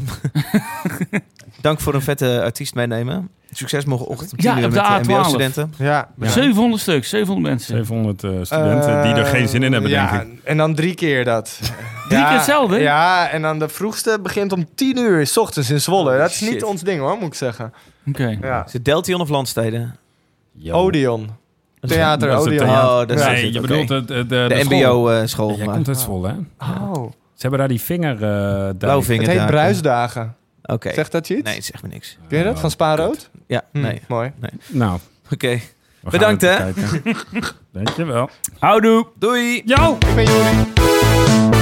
dank voor een vette artiest meenemen. Succes morgenochtend om 10 Ja, uur met de de A12. mbo-studenten. Ja. Ja. 700 stuk, 700 mensen. 700 eh, studenten die er geen zin in hebben, ja, denk ik. En dan drie keer dat. Drie Ja, keer hetzelfde? Ja, en dan de vroegste begint om tien uur s ochtends in Zwolle. Dat is Shit. niet ons ding hoor, moet ik zeggen. Oké. Ja. Is het Deltion of Landsteden? Odeon. Theater Dat is het Odeon. theater. Oh, dat is nee, het, je oké. bedoelt de, de, de, De, school. mbo-school. Ja, jij komt uit Zwolle, hè? Oh. Ze hebben daar die vinger... eh. Blauwvinger. Het heet dagen. Bruisdagen. Oké. Zegt dat je iets? Nee, het zegt me niks. Ken je dat? Van Spaarrood? Ja, Hm, nee. Mooi. Nou, Oké. we gaan Bedankt, het hè? Dankjewel. Houdoe. Doei! Yo! Ik ben Juri.